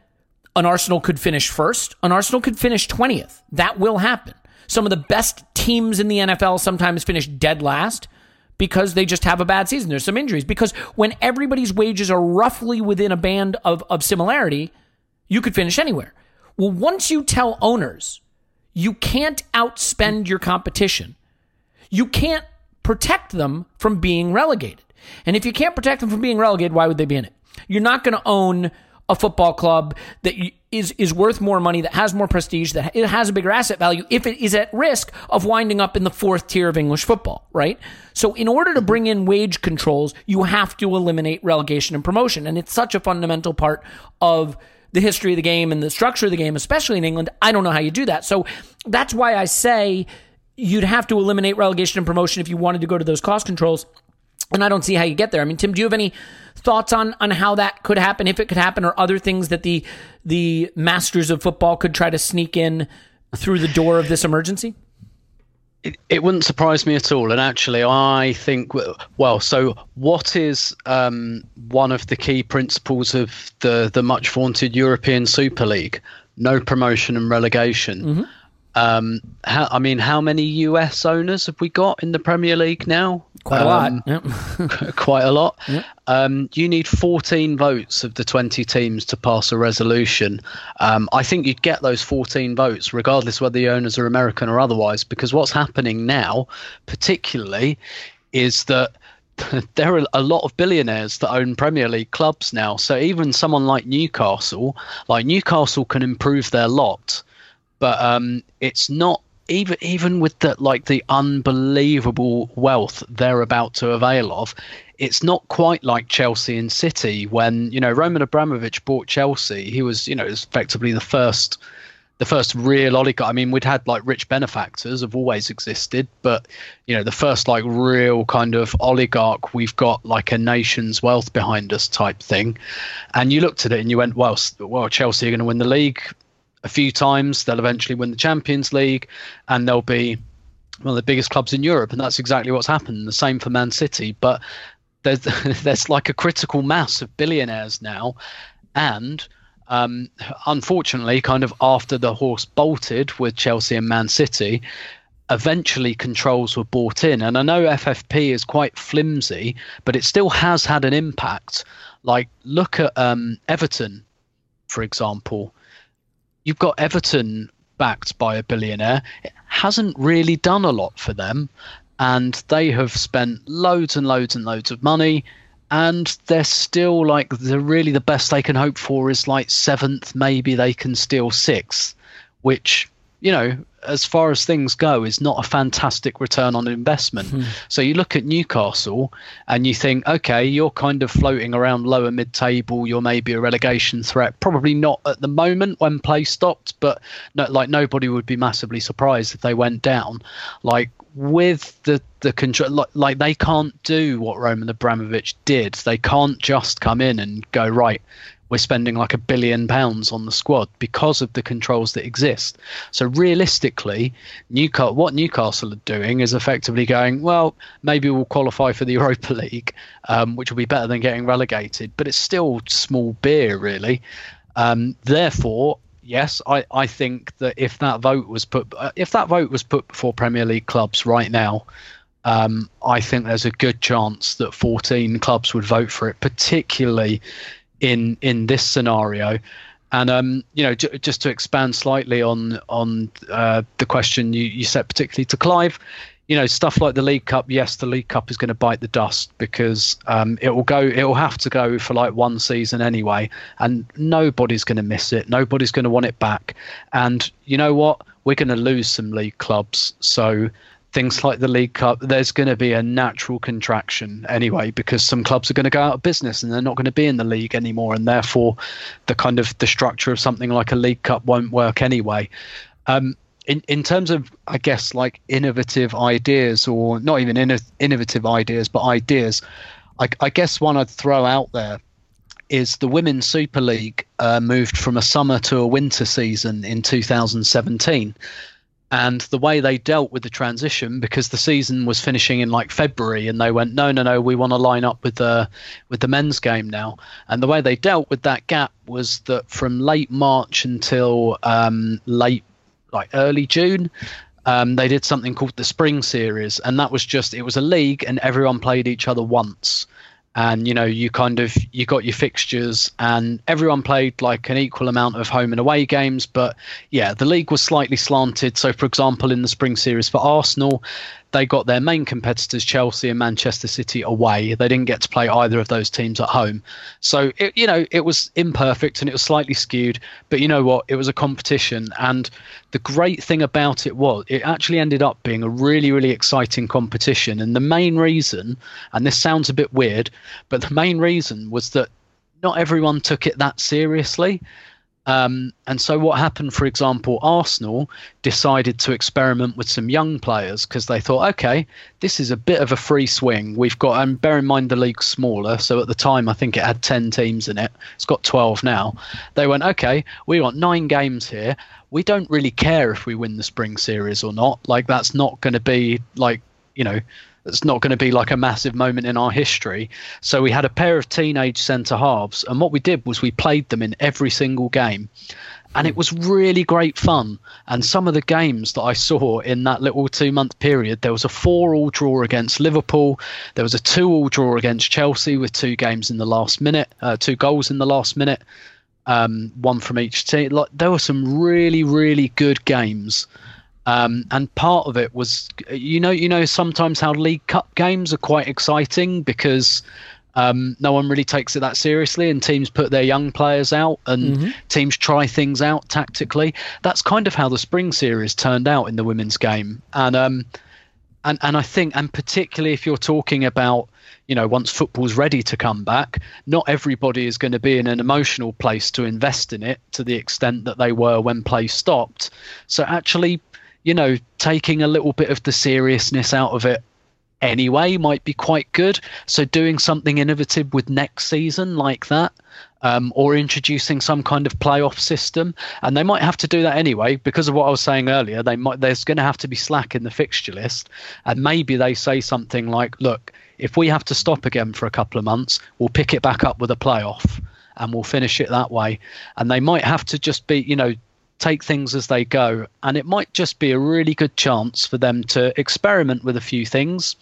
[SPEAKER 3] an Arsenal could finish first. An Arsenal could finish 20th. That will happen. Some of the best teams in the NFL sometimes finish dead last because they just have a bad season. There's some injuries. Because when everybody's wages are roughly within a band of, of similarity, you could finish anywhere. Well, once you tell owners you can't outspend your competition, you can't protect them from being relegated. And if you can't protect them from being relegated, why would they be in it? You're not going to own a football club that is is worth more money, that has more prestige, that it has a bigger asset value if it is at risk of winding up in the fourth tier of English football, right? So in order to bring in wage controls, you have to eliminate relegation and promotion, and it's such a fundamental part of the history of the game and the structure of the game, especially in England. I don't know how you do that. So that's why I say you'd have to eliminate relegation and promotion if you wanted to go to those cost controls. And I don't see how you get there. I mean, Tim, do you have any thoughts on on how that could happen, if it could happen, or other things that the the masters of football could try to sneak in through the door of this emergency?
[SPEAKER 4] It, it wouldn't surprise me at all. And actually, I think, well, so what is um, one of the key principles of the, the much vaunted European Super League? No promotion and relegation.
[SPEAKER 3] Mm-hmm.
[SPEAKER 4] Um, how, I mean, how many US owners have we got in the Premier League now?
[SPEAKER 3] Quite a
[SPEAKER 4] Um,
[SPEAKER 3] lot. Yep. *laughs*
[SPEAKER 4] quite a lot.
[SPEAKER 3] Yep.
[SPEAKER 4] Um, you need 14 votes of the 20 teams to pass a resolution. Um, I think you'd get those 14 votes, regardless whether the owners are American or otherwise, because what's happening now, particularly, is that *laughs* there are a lot of billionaires that own Premier League clubs now. So even someone like Newcastle, like Newcastle can improve their lot, but um, it's not even even with the like the unbelievable wealth they're about to avail of. It's not quite like Chelsea and City when you know Roman Abramovich bought Chelsea. He was you know effectively the first the first real oligarch. I mean, we'd had like rich benefactors have always existed, but you know, the first like real kind of oligarch, we've got like a nation's wealth behind us type thing. And you looked at it and you went, well, well, Chelsea are going to win the league a few times. They'll eventually win the Champions League, and they'll be one of the biggest clubs in Europe. And that's exactly what's happened. The same for Man City, but there's *laughs* there's like a critical mass of billionaires now, and um, unfortunately, kind of after the horse bolted with Chelsea and Man City, eventually controls were bought in. And I know FFP is quite flimsy, but it still has had an impact. Like, look at um, Everton, for example. You've got Everton backed by a billionaire. It hasn't really done a lot for them. And they have spent loads and loads and loads of money and they're still like the really the best they can hope for is like seventh maybe they can steal sixth which you know as far as things go is not a fantastic return on investment. Hmm. So you look at newcastle and you think okay you're kind of floating around lower mid table you're maybe a relegation threat. Probably not at the moment when play stopped but no, like nobody would be massively surprised if they went down. Like with the the control like, like they can't do what Roman Abramovich did. They can't just come in and go right we're spending like a billion pounds on the squad because of the controls that exist. So realistically Newcastle what Newcastle are doing is effectively going well maybe we'll qualify for the *laughs* Europa League um, which will be better than getting relegated but it's still small beer really. Um, therefore yes, I, I think that if that vote was put uh, if that vote was put before Premier League clubs right now, um, I think there's a good chance that 14 clubs would vote for it, particularly in in this scenario. And um, you know, j- just to expand slightly on on uh, the question you, you set particularly to Clive, you know, stuff like the League Cup. Yes, the League Cup is going to bite the dust because um, it will go. It will have to go for like one season anyway, and nobody's going to miss it. Nobody's going to want it back. And you know what? We're going to lose some league clubs. So things like the League Cup, there's going to be a natural contraction anyway because some clubs are going to go out of business and they're not going to be in the league anymore, and therefore the kind of the structure of something like a League Cup won't work anyway. Um, in, in terms of, I guess, like innovative ideas, or not even inno- innovative ideas, but ideas, I, I guess one I'd throw out there is the Women's Super League uh, moved from a summer to a winter season in 2017. And the way they dealt with the transition, because the season was finishing in like February, and they went, no, no, no, we want to line up with the with the men's game now. And the way they dealt with that gap was that from late March until um, late like early June. Um, they did something called the Spring Series, and that was just it was a league, and everyone played each other once. And you know, you kind of you got your fixtures, and everyone played like an equal amount of home and away games. But yeah, the league was slightly slanted. So, for example, in the Spring Series for Arsenal, they got their main competitors Chelsea and Manchester City away. They didn't get to play either of those teams at home. So it, you know it was imperfect and it was slightly skewed, but you know what? It was a competition, and the great thing about it was it actually ended up being a really really exciting competition. And the main reason, and this sounds a bit weird, but the main reason was that not everyone took it that seriously Um, and so, what happened, for example, Arsenal decided to experiment with some young players because they thought, okay, this is a bit of a free swing. We've got, and bear in mind the league's smaller, so at the time I think it had 10 teams in it. It's got 12 now. They went, okay, we got nine games here. We don't really care if we win the spring series or not. Like, that's not going to be like, you know, it's not going to be like a massive moment in our history. So we had a pair of teenage centre halves, and what we did was we played them in every single game. And it was really great fun. And some of the games that I saw in that little two month period, there was a four all draw against Liverpool. There was a two all draw against Chelsea with two games in the last minute, uh, two goals in the last minute, um, one from each team. Like there were some really, really good games. Um, and part of it was, you know, you know, sometimes how League Cup games are quite exciting because um, no one really takes it that seriously, and teams put their young players out, and mm-hmm. teams try things out tactically. That's kind of how the spring series turned out in the women's game, and um, and and I think, and particularly if you're talking about you know, once football's ready to come back, not everybody is going to be in an emotional place to invest in it to the extent that they were when play stopped. So actually you know, taking a little bit of the seriousness out of it anyway might be quite good. So doing something innovative with next season like that. Um, or introducing some kind of playoff system, and they might have to do that anyway because of what I was saying earlier. They might there's going to have to be slack in the fixture list, and maybe they say something like, "Look, if we have to stop again for a couple of months, we'll pick it back up with a playoff, and we'll finish it that way." And they might have to just be, you know, take things as they go. And it might just be a really good chance for them to experiment with a few things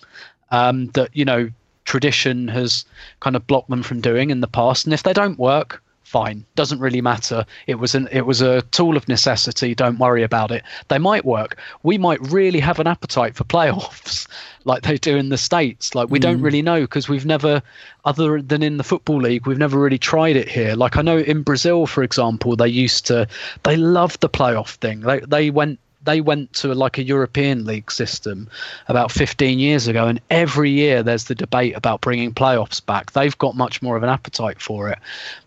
[SPEAKER 4] um, that, you know, tradition has kind of blocked them from doing in the past. And if they don't work, fine doesn't really matter. It was an it was a tool of necessity don't worry about it. They might work. We might really have an appetite for playoffs *laughs* like they do in the states. Like we mm. don't really know because we've never other than in the football league we've never really tried it here. Like i know in brazil for example they used to they loved the playoff thing. They they went they went to like a European league system about 15 years ago, and every year there's the debate about bringing playoffs back. They've got much more of an appetite for it.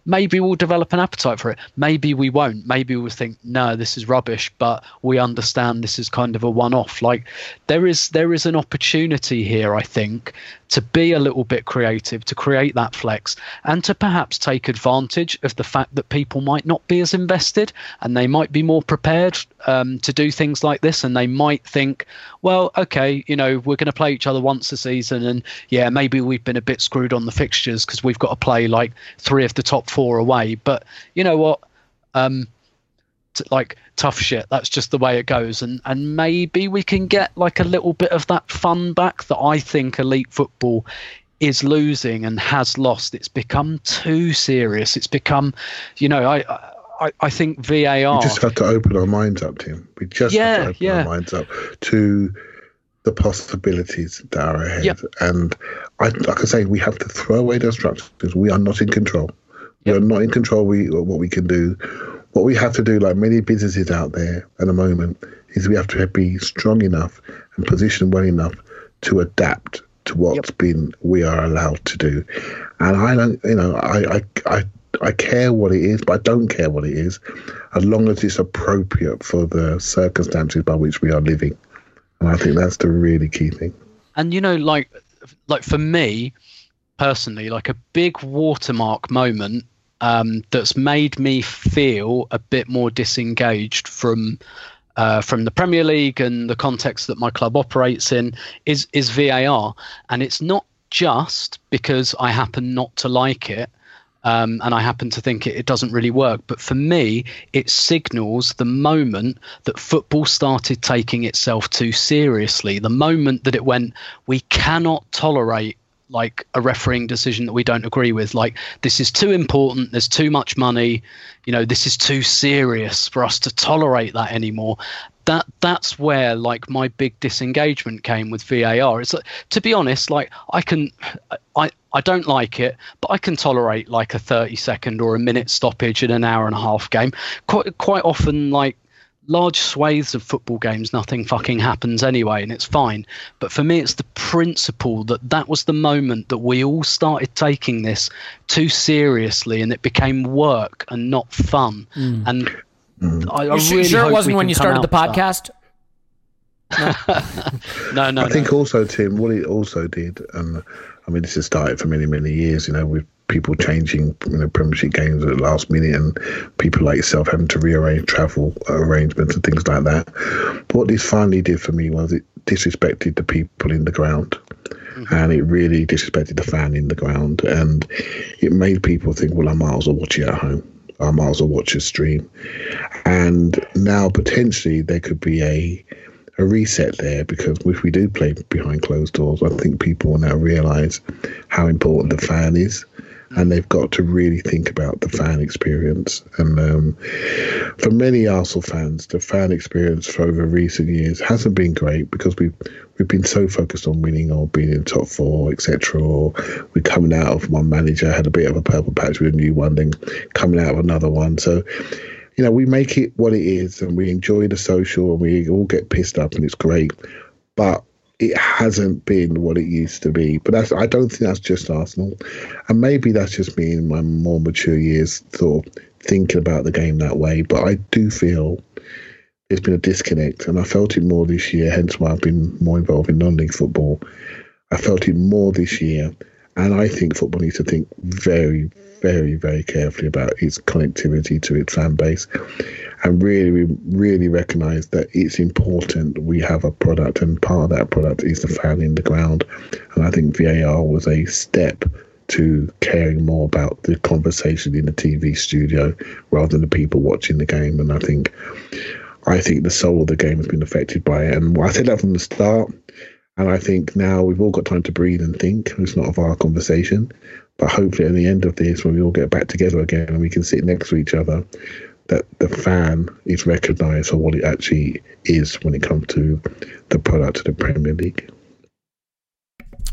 [SPEAKER 4] Maybe we'll develop an appetite for it. Maybe we won't. Maybe we'll think, no, this is rubbish, but we understand this is kind of a one-off. Like there is there is an opportunity here, I think, to be a little bit creative, to create that flex, and to perhaps take advantage of the fact that people might not be as invested and they might be more prepared um, to do things like this. And they might think, well, okay, you know, we're going to play each other once a season. And yeah, maybe we've been a bit screwed on the fixtures because we've got to play like three of the top four away. But you know what? Um, like tough shit. That's just the way it goes, and and maybe we can get like a little bit of that fun back that I think elite football is losing and has lost. It's become too serious. It's become, you know, I. I, I think VAR.
[SPEAKER 5] We just have to open our minds up, Tim. We just yeah, have to open yeah. our minds up to the possibilities that are ahead. Yep. And I, like I say, we have to throw away those structures. Because we are not in control. Yep. We are not in control. We what we can do what we have to do, like many businesses out there at the moment, is we have to be strong enough and positioned well enough to adapt to what's yep. been we are allowed to do. And I don't, you know, I, I, I, I care what it is, but I don't care what it is, as long as it's appropriate for the circumstances by which we are living. And I think that's the really key thing.
[SPEAKER 4] And you know, like, like for me personally, like a big watermark moment um, that's made me feel a bit more disengaged from uh, from the Premier League and the context that my club operates in is is VAR, and it's not just because I happen not to like it. Um, and I happen to think it, it, doesn't really work. But for me, it signals the moment that football started taking itself too seriously. The moment that it went, we cannot tolerate like a refereeing decision that we don't agree with like this is too important there's too much money you know this is too serious for us to tolerate that anymore that that's where like my big disengagement came with VAR it's like, to be honest like I can I I don't like it but I can tolerate like a 30 second or a minute stoppage in an hour and a half game quite quite often like large swathes of football games, nothing fucking happens anyway, and it's fine. But for me, it's the principle that that was the moment that we all started taking this too seriously, and it became work and not fun.
[SPEAKER 3] Mm.
[SPEAKER 4] And Mm-hmm. I, I
[SPEAKER 3] You
[SPEAKER 4] really
[SPEAKER 3] sure, sure it wasn't when you started the
[SPEAKER 4] out of
[SPEAKER 3] podcast? *laughs* *laughs*
[SPEAKER 4] No, no,
[SPEAKER 5] I
[SPEAKER 4] no.
[SPEAKER 5] think also, Tim, what it also did, and I mean, this has started for many, many years, you know, with people changing, you know, Premiership games at the last minute and people like yourself having to rearrange travel arrangements and things like that. But what this finally did for me was it disrespected the people in the ground. Mm-hmm. And it really disrespected the fan in the ground. And it made people think, well, I might as well watch it at home. I might as well watch a stream. And now potentially there could be a a reset there because if we do play behind closed doors, I think people will now realise how important the fan is. And they've got to really think about the fan experience. And um, for many Arsenal fans, the fan experience for over recent years hasn't been great because we've we've been so focused on winning or being in top four, etc. Or we're coming out of one manager had a bit of a purple patch with a new one, then coming out of another one. So you know, we make it what it is and we enjoy the social and we all get pissed up and it's great. But it hasn't been what it used to be. But that's I don't think that's just Arsenal. And maybe that's just me in my more mature years sort of thinking about the game that way. But I do feel there's been a disconnect and I felt it more this year, hence why I've been more involved in non league football. I felt it more this year. And I think football needs to think very, very, very carefully about its connectivity to its fan base and really, really recognise that it's important we have a product, and part of that product is the fan in the ground. And I think VAR was a step to caring more about the conversation in the TV studio rather than the people watching the game. And I think, I think the soul of the game has been affected by it. And I said that from the start. And I think now we've all got time to breathe and think. It's not a VAR conversation. But hopefully, at the end of this, when we all get back together again and we can sit next to each other, that the fan is recognised for what it actually is when it comes to the product of the Premier League.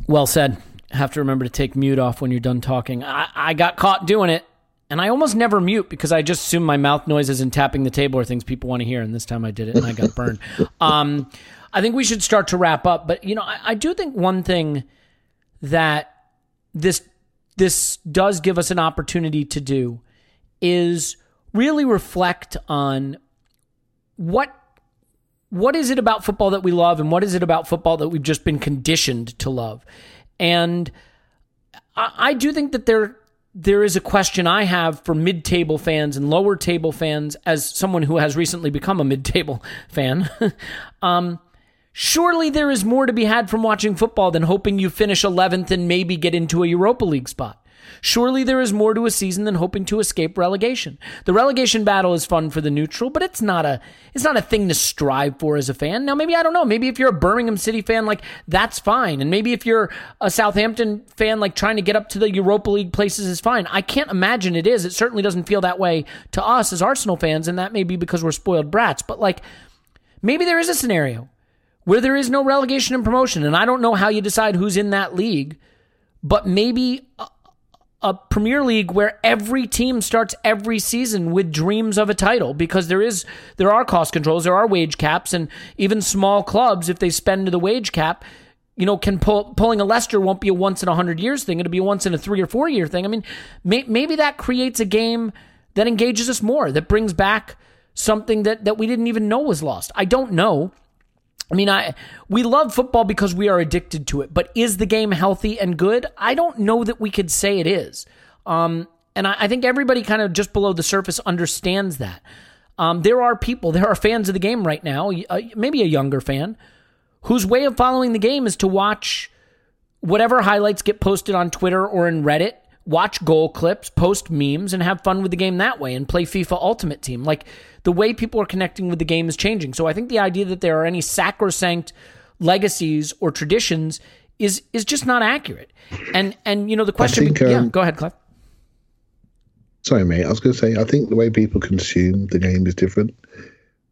[SPEAKER 3] Well said. Have to remember to take mute off when you're done talking. I, I got caught doing it, and I almost never mute because I just assume my mouth noises and tapping the table are things people want to hear. And this time I did it, and I got burned. *laughs* um, I think we should start to wrap up. But you know, I, I do think one thing that this this does give us an opportunity to do is really reflect on what what is it about football that we love and what is it about football that we've just been conditioned to love and i, I do think that there there is a question i have for mid-table fans and lower table fans as someone who has recently become a mid-table *laughs* fan *laughs* um surely there is more to be had from watching football than hoping you finish 11th and maybe get into a europa league spot Surely there is more to a season than hoping to escape relegation. The relegation battle is fun for the neutral, but it's not a it's not a thing to strive for as a fan. Now maybe I don't know, maybe if you're a Birmingham City fan like that's fine. And maybe if you're a Southampton fan like trying to get up to the Europa League places is fine. I can't imagine it is. It certainly doesn't feel that way to us as Arsenal fans and that may be because we're spoiled brats, but like maybe there is a scenario where there is no relegation and promotion and I don't know how you decide who's in that league, but maybe a Premier League where every team starts every season with dreams of a title because there is there are cost controls, there are wage caps, and even small clubs, if they spend to the wage cap, you know, can pull pulling a Leicester won't be a once in a hundred years thing; it'll be a once in a three or four year thing. I mean, may, maybe that creates a game that engages us more, that brings back something that that we didn't even know was lost. I don't know. I mean, I we love football because we are addicted to it. But is the game healthy and good? I don't know that we could say it is. Um, and I, I think everybody kind of just below the surface understands that. Um, there are people, there are fans of the game right now, uh, maybe a younger fan, whose way of following the game is to watch whatever highlights get posted on Twitter or in Reddit, watch goal clips, post memes, and have fun with the game that way and play FIFA Ultimate Team. Like the way people are connecting with the game is changing. So I think the idea that there are any sacrosanct legacies or traditions is is just not accurate. And and you know the question,
[SPEAKER 5] think,
[SPEAKER 3] yeah,
[SPEAKER 5] um,
[SPEAKER 3] go ahead, Clive.
[SPEAKER 5] Sorry, mate. I was going to say, I think the way people consume the game is different.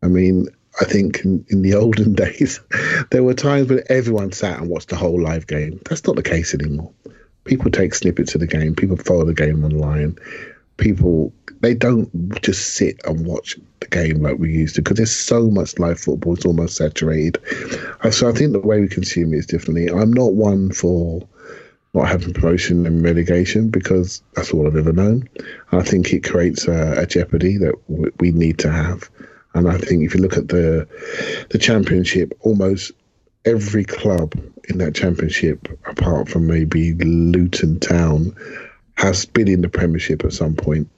[SPEAKER 5] I mean, I think in, in the *laughs* olden days, there were times when everyone sat and watched the whole live game. That's not the case anymore. People take snippets of the game, people follow the game online. people they don't just sit and watch the game like we used to because there's so much live football. It's almost saturated. Uh, So I think the way we consume it is differently. I'm not one for not having promotion and relegation because that's all I've ever known. I think it creates a, a jeopardy that we need to have. And I think if you look at the the championship, almost every club in that championship, apart from maybe Luton Town, has been in the Premiership at some point.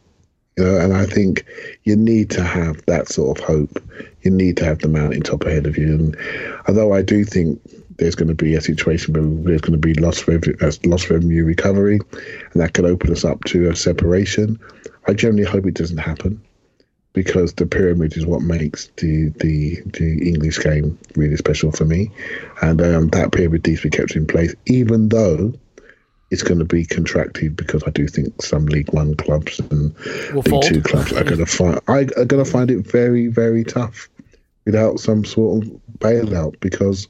[SPEAKER 5] You know, and I think you need to have that sort of hope. You need to have the mountaintop ahead of you. And although I do think there's going to be a situation where there's going to be lost uh, lost revenue recovery, and that could open us up to a separation, I generally hope it doesn't happen because the pyramid is what makes the the, the English game really special for me, and um, that pyramid needs to be kept in place, even though it's going to be contracted because I do think some League One clubs and
[SPEAKER 3] Will
[SPEAKER 5] League
[SPEAKER 3] fold.
[SPEAKER 5] Two clubs are going to find I, are going to find it very very tough without some sort of bailout because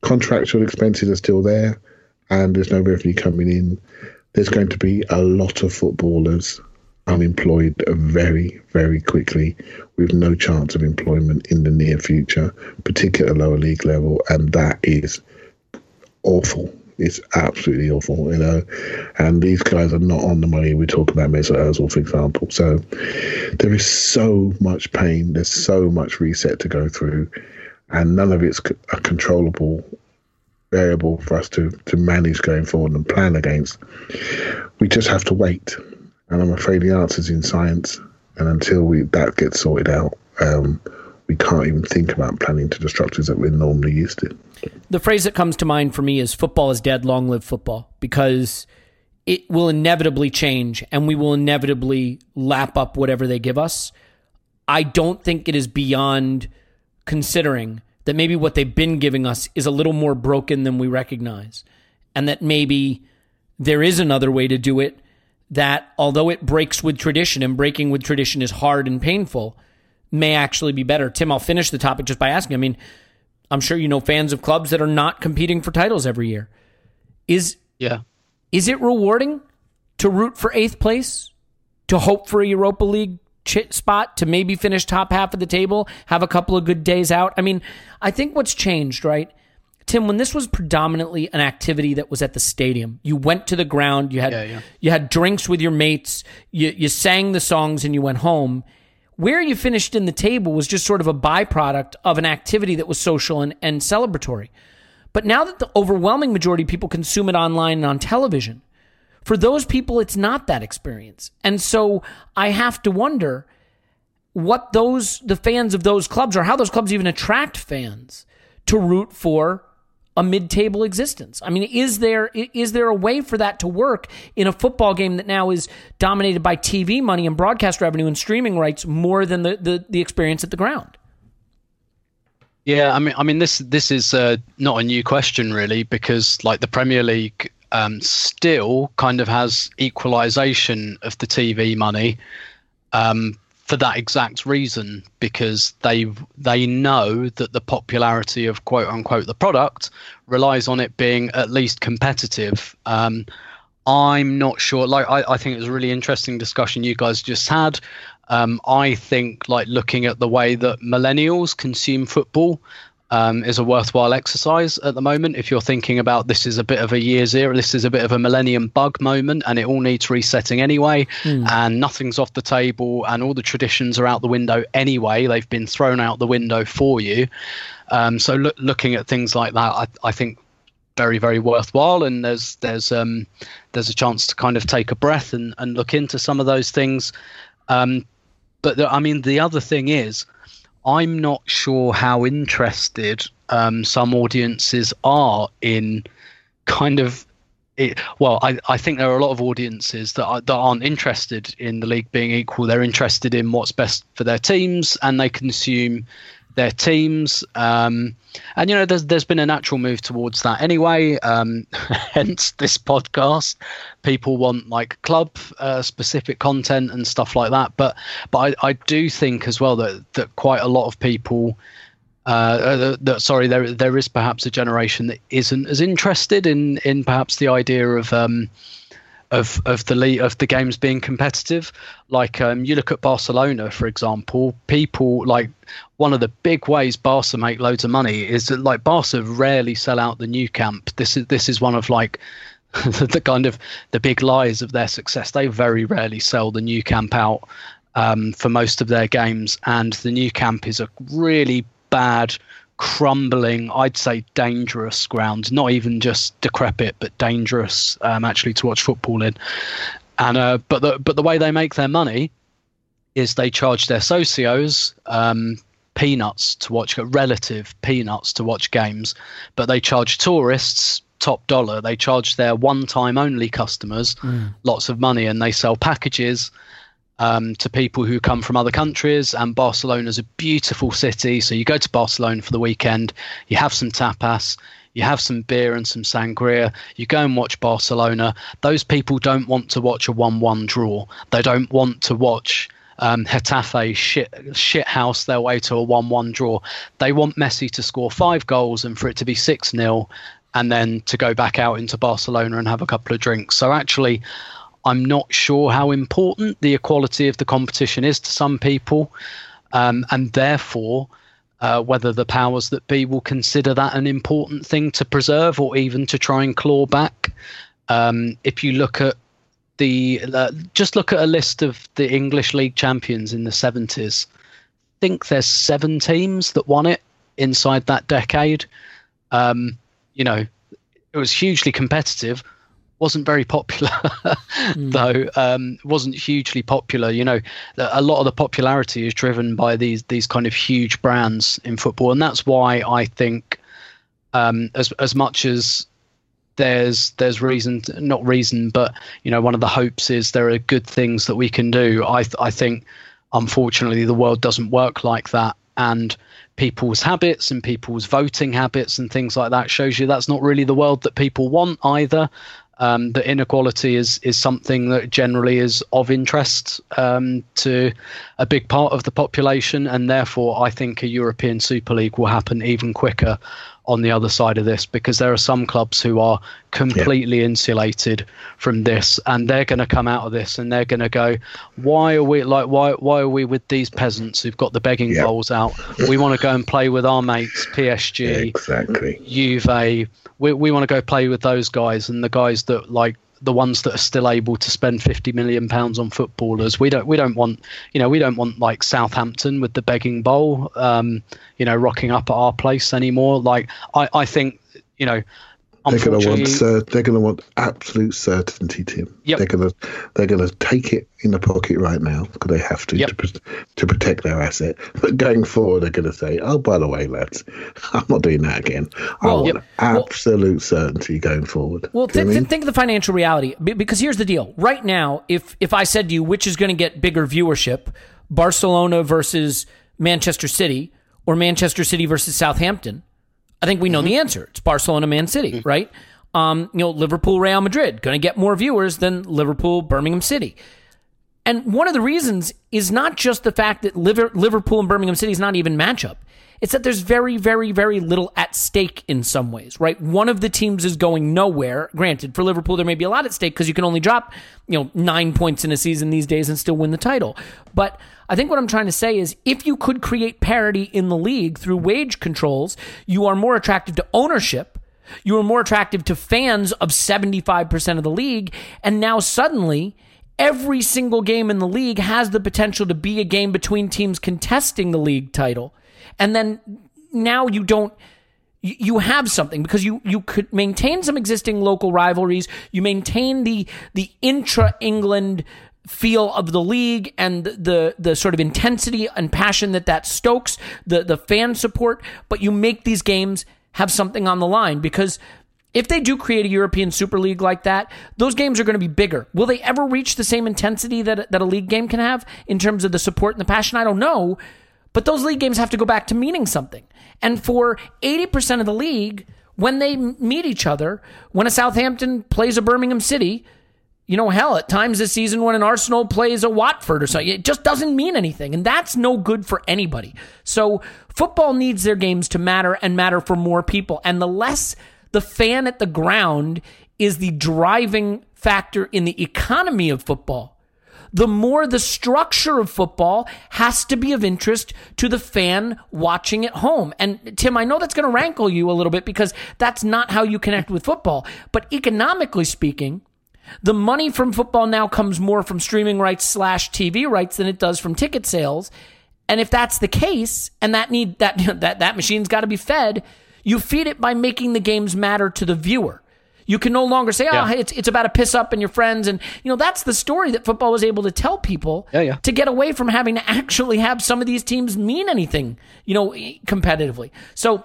[SPEAKER 5] contractual expenses are still there and there's no revenue coming in. There's going to be a lot of footballers unemployed very, very quickly with no chance of employment in the near future, particularly at lower league level, and that is awful. It's absolutely awful, you know. And these guys are not on the money. We talk about Mesut Ozil, for example. So there is so much pain. There's so much reset to go through, and none of it's a controllable variable for us to to manage going forward and plan against. We just have to wait, and I'm afraid the answer's in science. And until we that gets sorted out, um, we can't even think about planning to the structures that we're normally used to.
[SPEAKER 3] the phrase that comes to mind for me is football is dead, long live football, because it will inevitably change and we will inevitably lap up whatever they give us. I don't think it is beyond considering that maybe what they've been giving us is a little more broken than we recognize, and that maybe there is another way to do it that, although it breaks with tradition and breaking with tradition is hard and painful, may actually be better. Tim, I'll finish the topic just by asking. I mean, I'm sure you know fans of clubs that are not competing for titles every year. Is
[SPEAKER 4] Yeah.
[SPEAKER 3] is it rewarding to root for eighth place, to hope for a Europa League ch- spot, to maybe finish top half of the table, have a couple of good days out? I mean, I think what's changed, right? Tim, when this was predominantly an activity that was at the stadium, you went to the ground, you had
[SPEAKER 4] Yeah, yeah.
[SPEAKER 3] you had drinks with your mates, you you sang the songs and you went home. Where you finished in the table was just sort of a byproduct of an activity that was social and, and celebratory. But now that the overwhelming majority of people consume it online and on television, for those people, it's not that experience. And so I have to wonder what those, the fans of those clubs, or how those clubs even attract fans to root for a mid-table existence. I mean, is there is there a way for that to work in a football game that now is dominated by TV money and broadcast revenue and streaming rights more than the the, the experience at the ground?
[SPEAKER 4] Yeah, I mean, I mean, this this is uh, not a new question really, because like the Premier League um, still kind of has equalisation of the TV money um, for that exact reason, because they they know that the popularity of quote unquote the product relies on it being at least competitive. Um, I'm not sure. Like, I, I think it was a really interesting discussion you guys just had. Um, I think, like, looking at the way that millennials consume football um, is a worthwhile exercise at the moment. If you're thinking about this is a bit of a year zero, this is a bit of a millennium bug moment, and it all needs resetting anyway, and nothing's off the table, and all the traditions are out the window anyway. They've been thrown out the window for you. Um, so, look, looking at things like that, I, I think very very worthwhile and there's there's um there's a chance to kind of take a breath and and look into some of those things um but the, i mean the other thing is i'm not sure how interested um some audiences are in kind of it, well, I, I think there are a lot of audiences that, are, that aren't interested in the league being equal. They're interested in what's best for their teams, and they consume their teams. Um, and you know, there's there's been a natural move towards that anyway. Um, *laughs* hence this podcast. People want like club uh, specific content and stuff like that. But but I, I do think as well that that quite a lot of people. Uh, that, sorry, there there is perhaps a generation that isn't as interested in in perhaps the idea of um, of of the league, of the games being competitive. Like um, you look at Barcelona, for example, people like one of the big ways Barca make loads of money is that like Barca rarely sell out the Nou Camp. This is this is one of like *laughs* the kind of the big lies of their success. They very rarely sell the Nou Camp out um, for most of their games, and the Nou Camp is a really bad crumbling, I'd say dangerous ground, not even just decrepit, but dangerous um, actually to watch football in. And uh, but the but the way they make their money is they charge their socios um, peanuts to watch relative peanuts to watch games, but they charge tourists top dollar. They charge their one time only customers mm. lots of money, and they sell packages um, to people who come from other countries. And Barcelona's a beautiful city. So you go to Barcelona for the weekend, you have some tapas, you have some beer and some sangria, you go and watch Barcelona. Those people don't want to watch a 1 1 draw. They don't want to watch. Um, Getafe shit, shit house their way to a 1 1 draw. They want Messi to score five goals and for it to be 6 0 and then to go back out into Barcelona and have a couple of drinks. So actually, I'm not sure how important the equality of the competition is to some people, um, and therefore. Uh, whether the powers that be will consider that an important thing to preserve or even to try and claw back. Um, if you look at the uh, just look at a list of the English League champions in the 70s. I think there's seven teams that won it inside that decade. Um, you know, it was hugely competitive wasn't very popular *laughs* mm. though um, wasn't hugely popular. You know a lot of the popularity is driven by these these kind of huge brands in football. And that's why i think um, as as much as there's there's reason not reason but you know one of the hopes is there are good things that we can do. I th- i think unfortunately the world doesn't work like that. And people's habits and people's voting habits and things like that shows you that's not really the world that people want either um, that inequality is is something that generally is of interest um, to a big part of the population, and therefore I think a European Super League will happen even quicker on the other side of this because there are some clubs who are completely yeah. insulated from this and they're going to come out of this and they're going to go why are we like why why are we with these peasants who've got the begging yep. bowls out we want to go and play with our mates PSG
[SPEAKER 5] exactly
[SPEAKER 4] Juve we we want to go play with those guys and the guys that like the ones that are still able to spend 50 million pounds on footballers. We don't we don't want you know we don't want like Southampton with the begging bowl um, you know rocking up at our place anymore. Like I I think you know
[SPEAKER 5] they're going to want they're going to want absolute certainty, Tim.
[SPEAKER 4] Yep.
[SPEAKER 5] They're going to they're going to take it in the pocket right now because they have to
[SPEAKER 4] yep.
[SPEAKER 5] to, to protect their asset. But going forward, they're going to say, "Oh, by the way, lads, *laughs* I'm not doing that again. Well, I want yep. absolute well, certainty going forward."
[SPEAKER 3] Well, th- th- think of the financial reality because here's the deal. Right now, if if I said to you which is going to get bigger viewership, Barcelona versus Manchester City or Manchester City versus Southampton I think we know mm-hmm. the answer. It's Barcelona, Man City, mm-hmm. right? Um, you know, Liverpool, Real Madrid, going to get more viewers than Liverpool, Birmingham City. And one of the reasons is not just the fact that Liverpool and Birmingham City is not even matchup. It's that there's very, very, very little at stake in some ways, right? One of the teams is going nowhere. Granted, for Liverpool, there may be a lot at stake because you can only drop, you know, nine points in a season these days and still win the title. But I think what I'm trying to say is if you could create parity in the league through wage controls, you are more attractive to ownership. You are more attractive to fans of 75% of the league. And now suddenly, every single game in the league has the potential to be a game between teams contesting the league title and then now you don't you have something because you you could maintain some existing local rivalries you maintain the the intra England feel of the league and the the sort of intensity and passion that that stokes the the fan support but you make these games have something on the line because if they do create a European Super League like that, those games are going to be bigger. Will they ever reach the same intensity that that a league game can have in terms of the support and the passion? I don't know, but those league games have to go back to meaning something. And for 80% of the league, when they meet each other, when a Southampton plays a Birmingham City, you know, hell, at times this season when an Arsenal plays a Watford or something, it just doesn't mean anything. And that's no good for anybody. So football needs their games to matter and matter for more people. And the less the fan at the ground is the driving factor in the economy of football, the more the structure of football has to be of interest to the fan watching at home. And Tim, I know that's going to rankle you a little bit because that's not how you connect with football. But economically speaking, the money from football now comes more from streaming rights slash TV rights than it does from ticket sales. And if that's the case, and that need that *laughs* that that machine's got to be fed, you feed it by making the games matter to the viewer. You can no longer say, "Oh,
[SPEAKER 4] Yeah.
[SPEAKER 3] hey, it's it's about a piss up and your friends," and you know that's the story that football was able to tell people
[SPEAKER 4] Yeah, yeah.
[SPEAKER 3] to get away from having to actually have some of these teams mean anything, you know, competitively. So.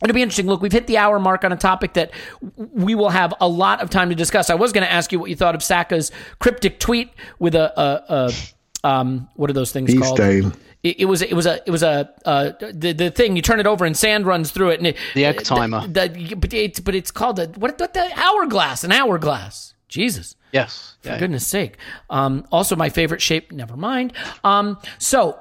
[SPEAKER 3] It'll be interesting. Look, we've hit the hour mark on a topic that we will have a lot of time to discuss. I was going to ask you what you thought of Saka's cryptic tweet with a, a, a um, what are those things
[SPEAKER 5] Bee
[SPEAKER 3] called?
[SPEAKER 5] stain.
[SPEAKER 3] It, it was it was a it was a uh, the the thing you turn it over and sand runs through it and it,
[SPEAKER 4] The egg timer.
[SPEAKER 3] The, the- but it's but it's called a what what the hourglass an hourglass. Jesus.
[SPEAKER 4] Yes.
[SPEAKER 3] For
[SPEAKER 4] Yeah.
[SPEAKER 3] goodness sake. Um, also, my favorite shape. Never mind. Um, so,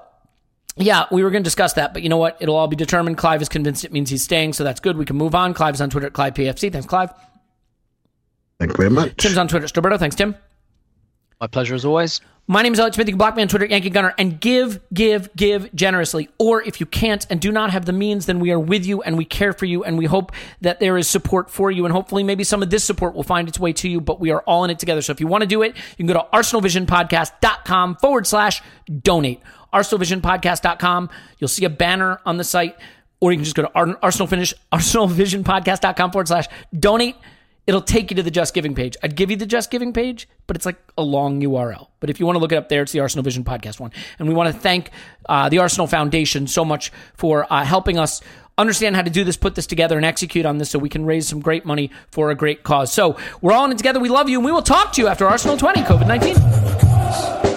[SPEAKER 3] yeah, we were going to discuss that, but you know what? It'll all be determined. Clive is convinced it means he's staying, so that's good. We can move on. Clive's on Twitter at ClivePFC. Thanks, Clive.
[SPEAKER 5] Thank you very much.
[SPEAKER 3] Tim's on Twitter at Stillberto. Thanks, Tim.
[SPEAKER 4] My pleasure as always.
[SPEAKER 3] My name is Alex Smith. You can block me on Twitter Yankee Gunner and give, give, give generously. Or if you can't and do not have the means, then we are with you and we care for you and we hope that there is support for you. And hopefully, maybe some of this support will find its way to you, but we are all in it together. So if you want to do it, you can go to arsenalvisionpodcast.com forward slash donate. arsenalvisionpodcast.com. You'll see a banner on the site, or you can just go to Ar- Arsenal Finish, arsenalvisionpodcast.com forward slash donate. It'll take you to the Just Giving page. I'd give you the Just Giving page, but it's like a long URL. But if you want to look it up there, it's the Arsenal Vision podcast one. And we want to thank uh, the Arsenal Foundation so much for uh, helping us understand how to do this, put this together, and execute on this so we can raise some great money for a great cause. So we're all in it together. We love you, and we will talk to you after Arsenal 20, COVID 19.